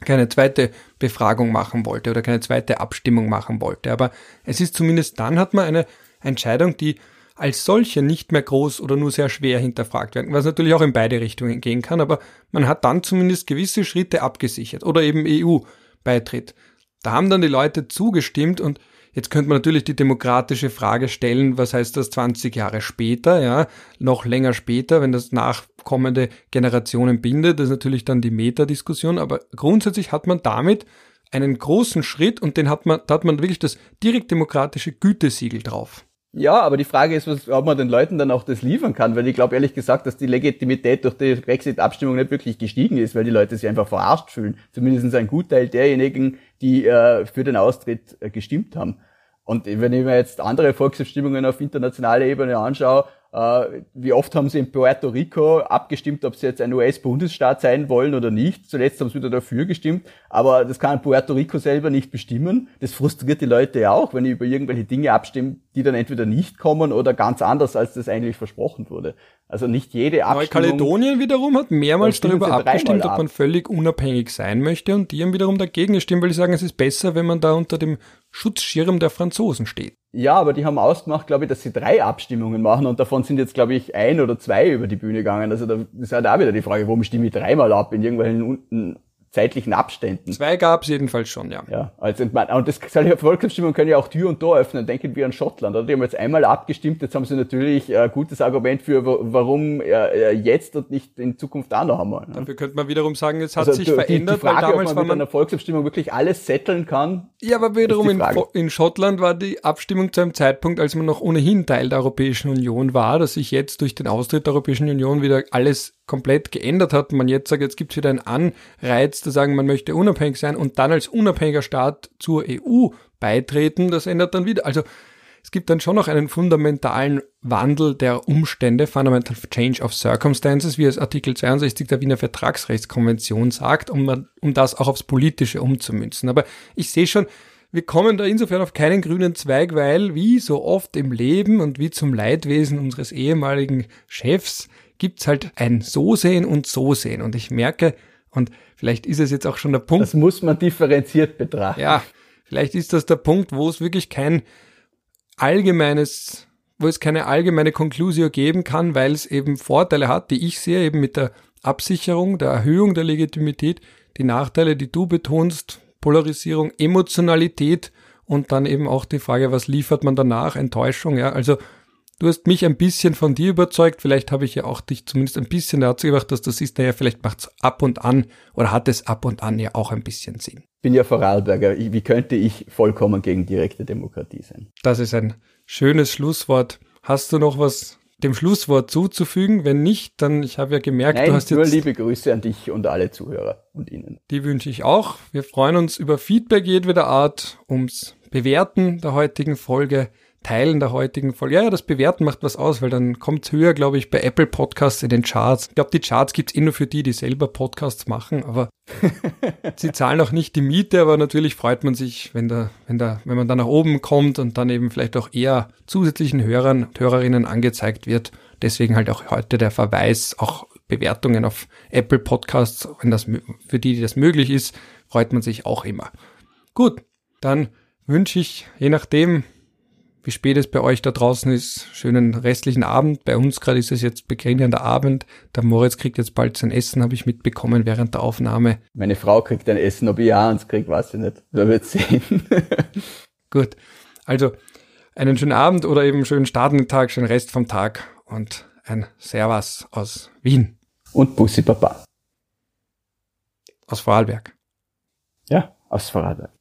keine zweite Befragung machen wollte oder keine zweite Abstimmung machen wollte. Aber es ist zumindest dann hat man eine Entscheidung, die als solche nicht mehr groß oder nur sehr schwer hinterfragt werden, was natürlich auch in beide Richtungen gehen kann, aber man hat dann zumindest gewisse Schritte abgesichert oder eben EU-Beitritt. Da haben dann die Leute zugestimmt und Jetzt könnte man natürlich die demokratische Frage stellen, was heißt das 20 Jahre später, ja, noch länger später, wenn das nachkommende Generationen bindet, das ist natürlich dann die Metadiskussion, aber grundsätzlich hat man damit einen großen Schritt und den hat man, da hat man wirklich das direkt demokratische Gütesiegel drauf. Ja, aber die Frage ist, was, ob man den Leuten dann auch das liefern kann, weil ich glaube ehrlich gesagt, dass die Legitimität durch die Brexit-Abstimmung nicht wirklich gestiegen ist, weil die Leute sich einfach verarscht fühlen. Zumindest ein Gutteil derjenigen, die äh, für den Austritt äh, gestimmt haben. Und wenn ich mir jetzt andere Volksabstimmungen auf internationaler Ebene anschaue, wie oft haben sie in Puerto Rico abgestimmt, ob sie jetzt ein US-Bundesstaat sein wollen oder nicht. Zuletzt haben sie wieder dafür gestimmt, aber das kann Puerto Rico selber nicht bestimmen. Das frustriert die Leute ja auch, wenn die über irgendwelche Dinge abstimmen, die dann entweder nicht kommen oder ganz anders, als das eigentlich versprochen wurde. Also nicht jede Abstimmung... Neukaledonien wiederum hat mehrmals darüber abgestimmt, ab. ob man völlig unabhängig sein möchte und die haben wiederum dagegen gestimmt, weil sie sagen, es ist besser, wenn man da unter dem Schutzschirm der Franzosen steht. Ja, aber die haben ausgemacht, glaube ich, dass sie drei Abstimmungen machen und davon sind jetzt, glaube ich, ein oder zwei über die Bühne gegangen. Also da ist halt auch wieder die Frage, warum stimme ich dreimal ab in irgendwelchen zeitlichen Abständen. Zwei gab es jedenfalls schon, ja. Ja, also und das Volksabstimmungen können ja auch Tür und Tor öffnen. Denken wir an Schottland. Oder? Die haben jetzt einmal abgestimmt. Jetzt haben sie natürlich ein gutes Argument für, warum jetzt und nicht in Zukunft auch noch einmal. Ne? Dafür könnte man wiederum sagen, es hat also sich verändert, die Frage, weil damals ob man mit man einer Volksabstimmung wirklich alles setteln kann. Ja, aber wiederum in, in Schottland war die Abstimmung zu einem Zeitpunkt, als man noch ohnehin Teil der Europäischen Union war, dass sich jetzt durch den Austritt der Europäischen Union wieder alles komplett geändert hat. Man jetzt sagt, jetzt gibt es wieder einen Anreiz zu sagen, man möchte unabhängig sein und dann als unabhängiger Staat zur EU beitreten. Das ändert dann wieder. Also es gibt dann schon noch einen fundamentalen Wandel der Umstände, Fundamental Change of Circumstances, wie es Artikel 62 der Wiener Vertragsrechtskonvention sagt, um, um das auch aufs Politische umzumünzen. Aber ich sehe schon, wir kommen da insofern auf keinen grünen Zweig, weil wie so oft im Leben und wie zum Leidwesen unseres ehemaligen Chefs gibt's halt ein So sehen und So sehen. Und ich merke, und vielleicht ist es jetzt auch schon der Punkt. Das muss man differenziert betrachten. Ja, vielleicht ist das der Punkt, wo es wirklich kein allgemeines, wo es keine allgemeine Konklusio geben kann, weil es eben Vorteile hat, die ich sehe, eben mit der Absicherung, der Erhöhung der Legitimität, die Nachteile, die du betonst, Polarisierung, Emotionalität und dann eben auch die Frage, was liefert man danach, Enttäuschung, ja, also du hast mich ein bisschen von dir überzeugt, vielleicht habe ich ja auch dich zumindest ein bisschen dazu gebracht, dass das ist, naja, vielleicht macht es ab und an oder hat es ab und an ja auch ein bisschen Sinn. Ich bin ja Vorarlberger, wie könnte ich vollkommen gegen direkte Demokratie sein? Das ist ein schönes Schlusswort. Hast du noch was dem Schlusswort zuzufügen? Wenn nicht, dann, ich habe ja gemerkt, Nein, du hast jetzt. Nur liebe Grüße an dich und alle Zuhörer und Ihnen. Die wünsche ich auch. Wir freuen uns über Feedback jedweder Art, ums Bewerten der heutigen Folge. Teilen der heutigen Folge. Ja, ja, das Bewerten macht was aus, weil dann kommt's höher, glaube ich, bei Apple Podcasts in den Charts. Ich glaube, die Charts gibt's eh nur für die, die selber Podcasts machen, aber sie zahlen auch nicht die Miete, aber natürlich freut man sich, wenn da, wenn da, wenn man da nach oben kommt und dann eben vielleicht auch eher zusätzlichen Hörern und Hörerinnen angezeigt wird. Deswegen halt auch heute der Verweis, auch Bewertungen auf Apple Podcasts, wenn das für die, die das möglich ist, freut man sich auch immer. Gut, dann wünsche ich, je nachdem, wie spät es bei euch da draußen ist. Schönen restlichen Abend. Bei uns gerade ist es jetzt beginnender Abend. Der Moritz kriegt jetzt bald sein Essen, habe ich mitbekommen während der Aufnahme. Meine Frau kriegt ein Essen, ob ich eins kriege, weiß ich nicht. Wir wird sehen. Gut. Also einen schönen Abend oder eben schönen startenden Tag, schönen Rest vom Tag und ein Servus aus Wien. Und Bussi Papa. Aus Vorarlberg. Ja, aus Vorarlberg.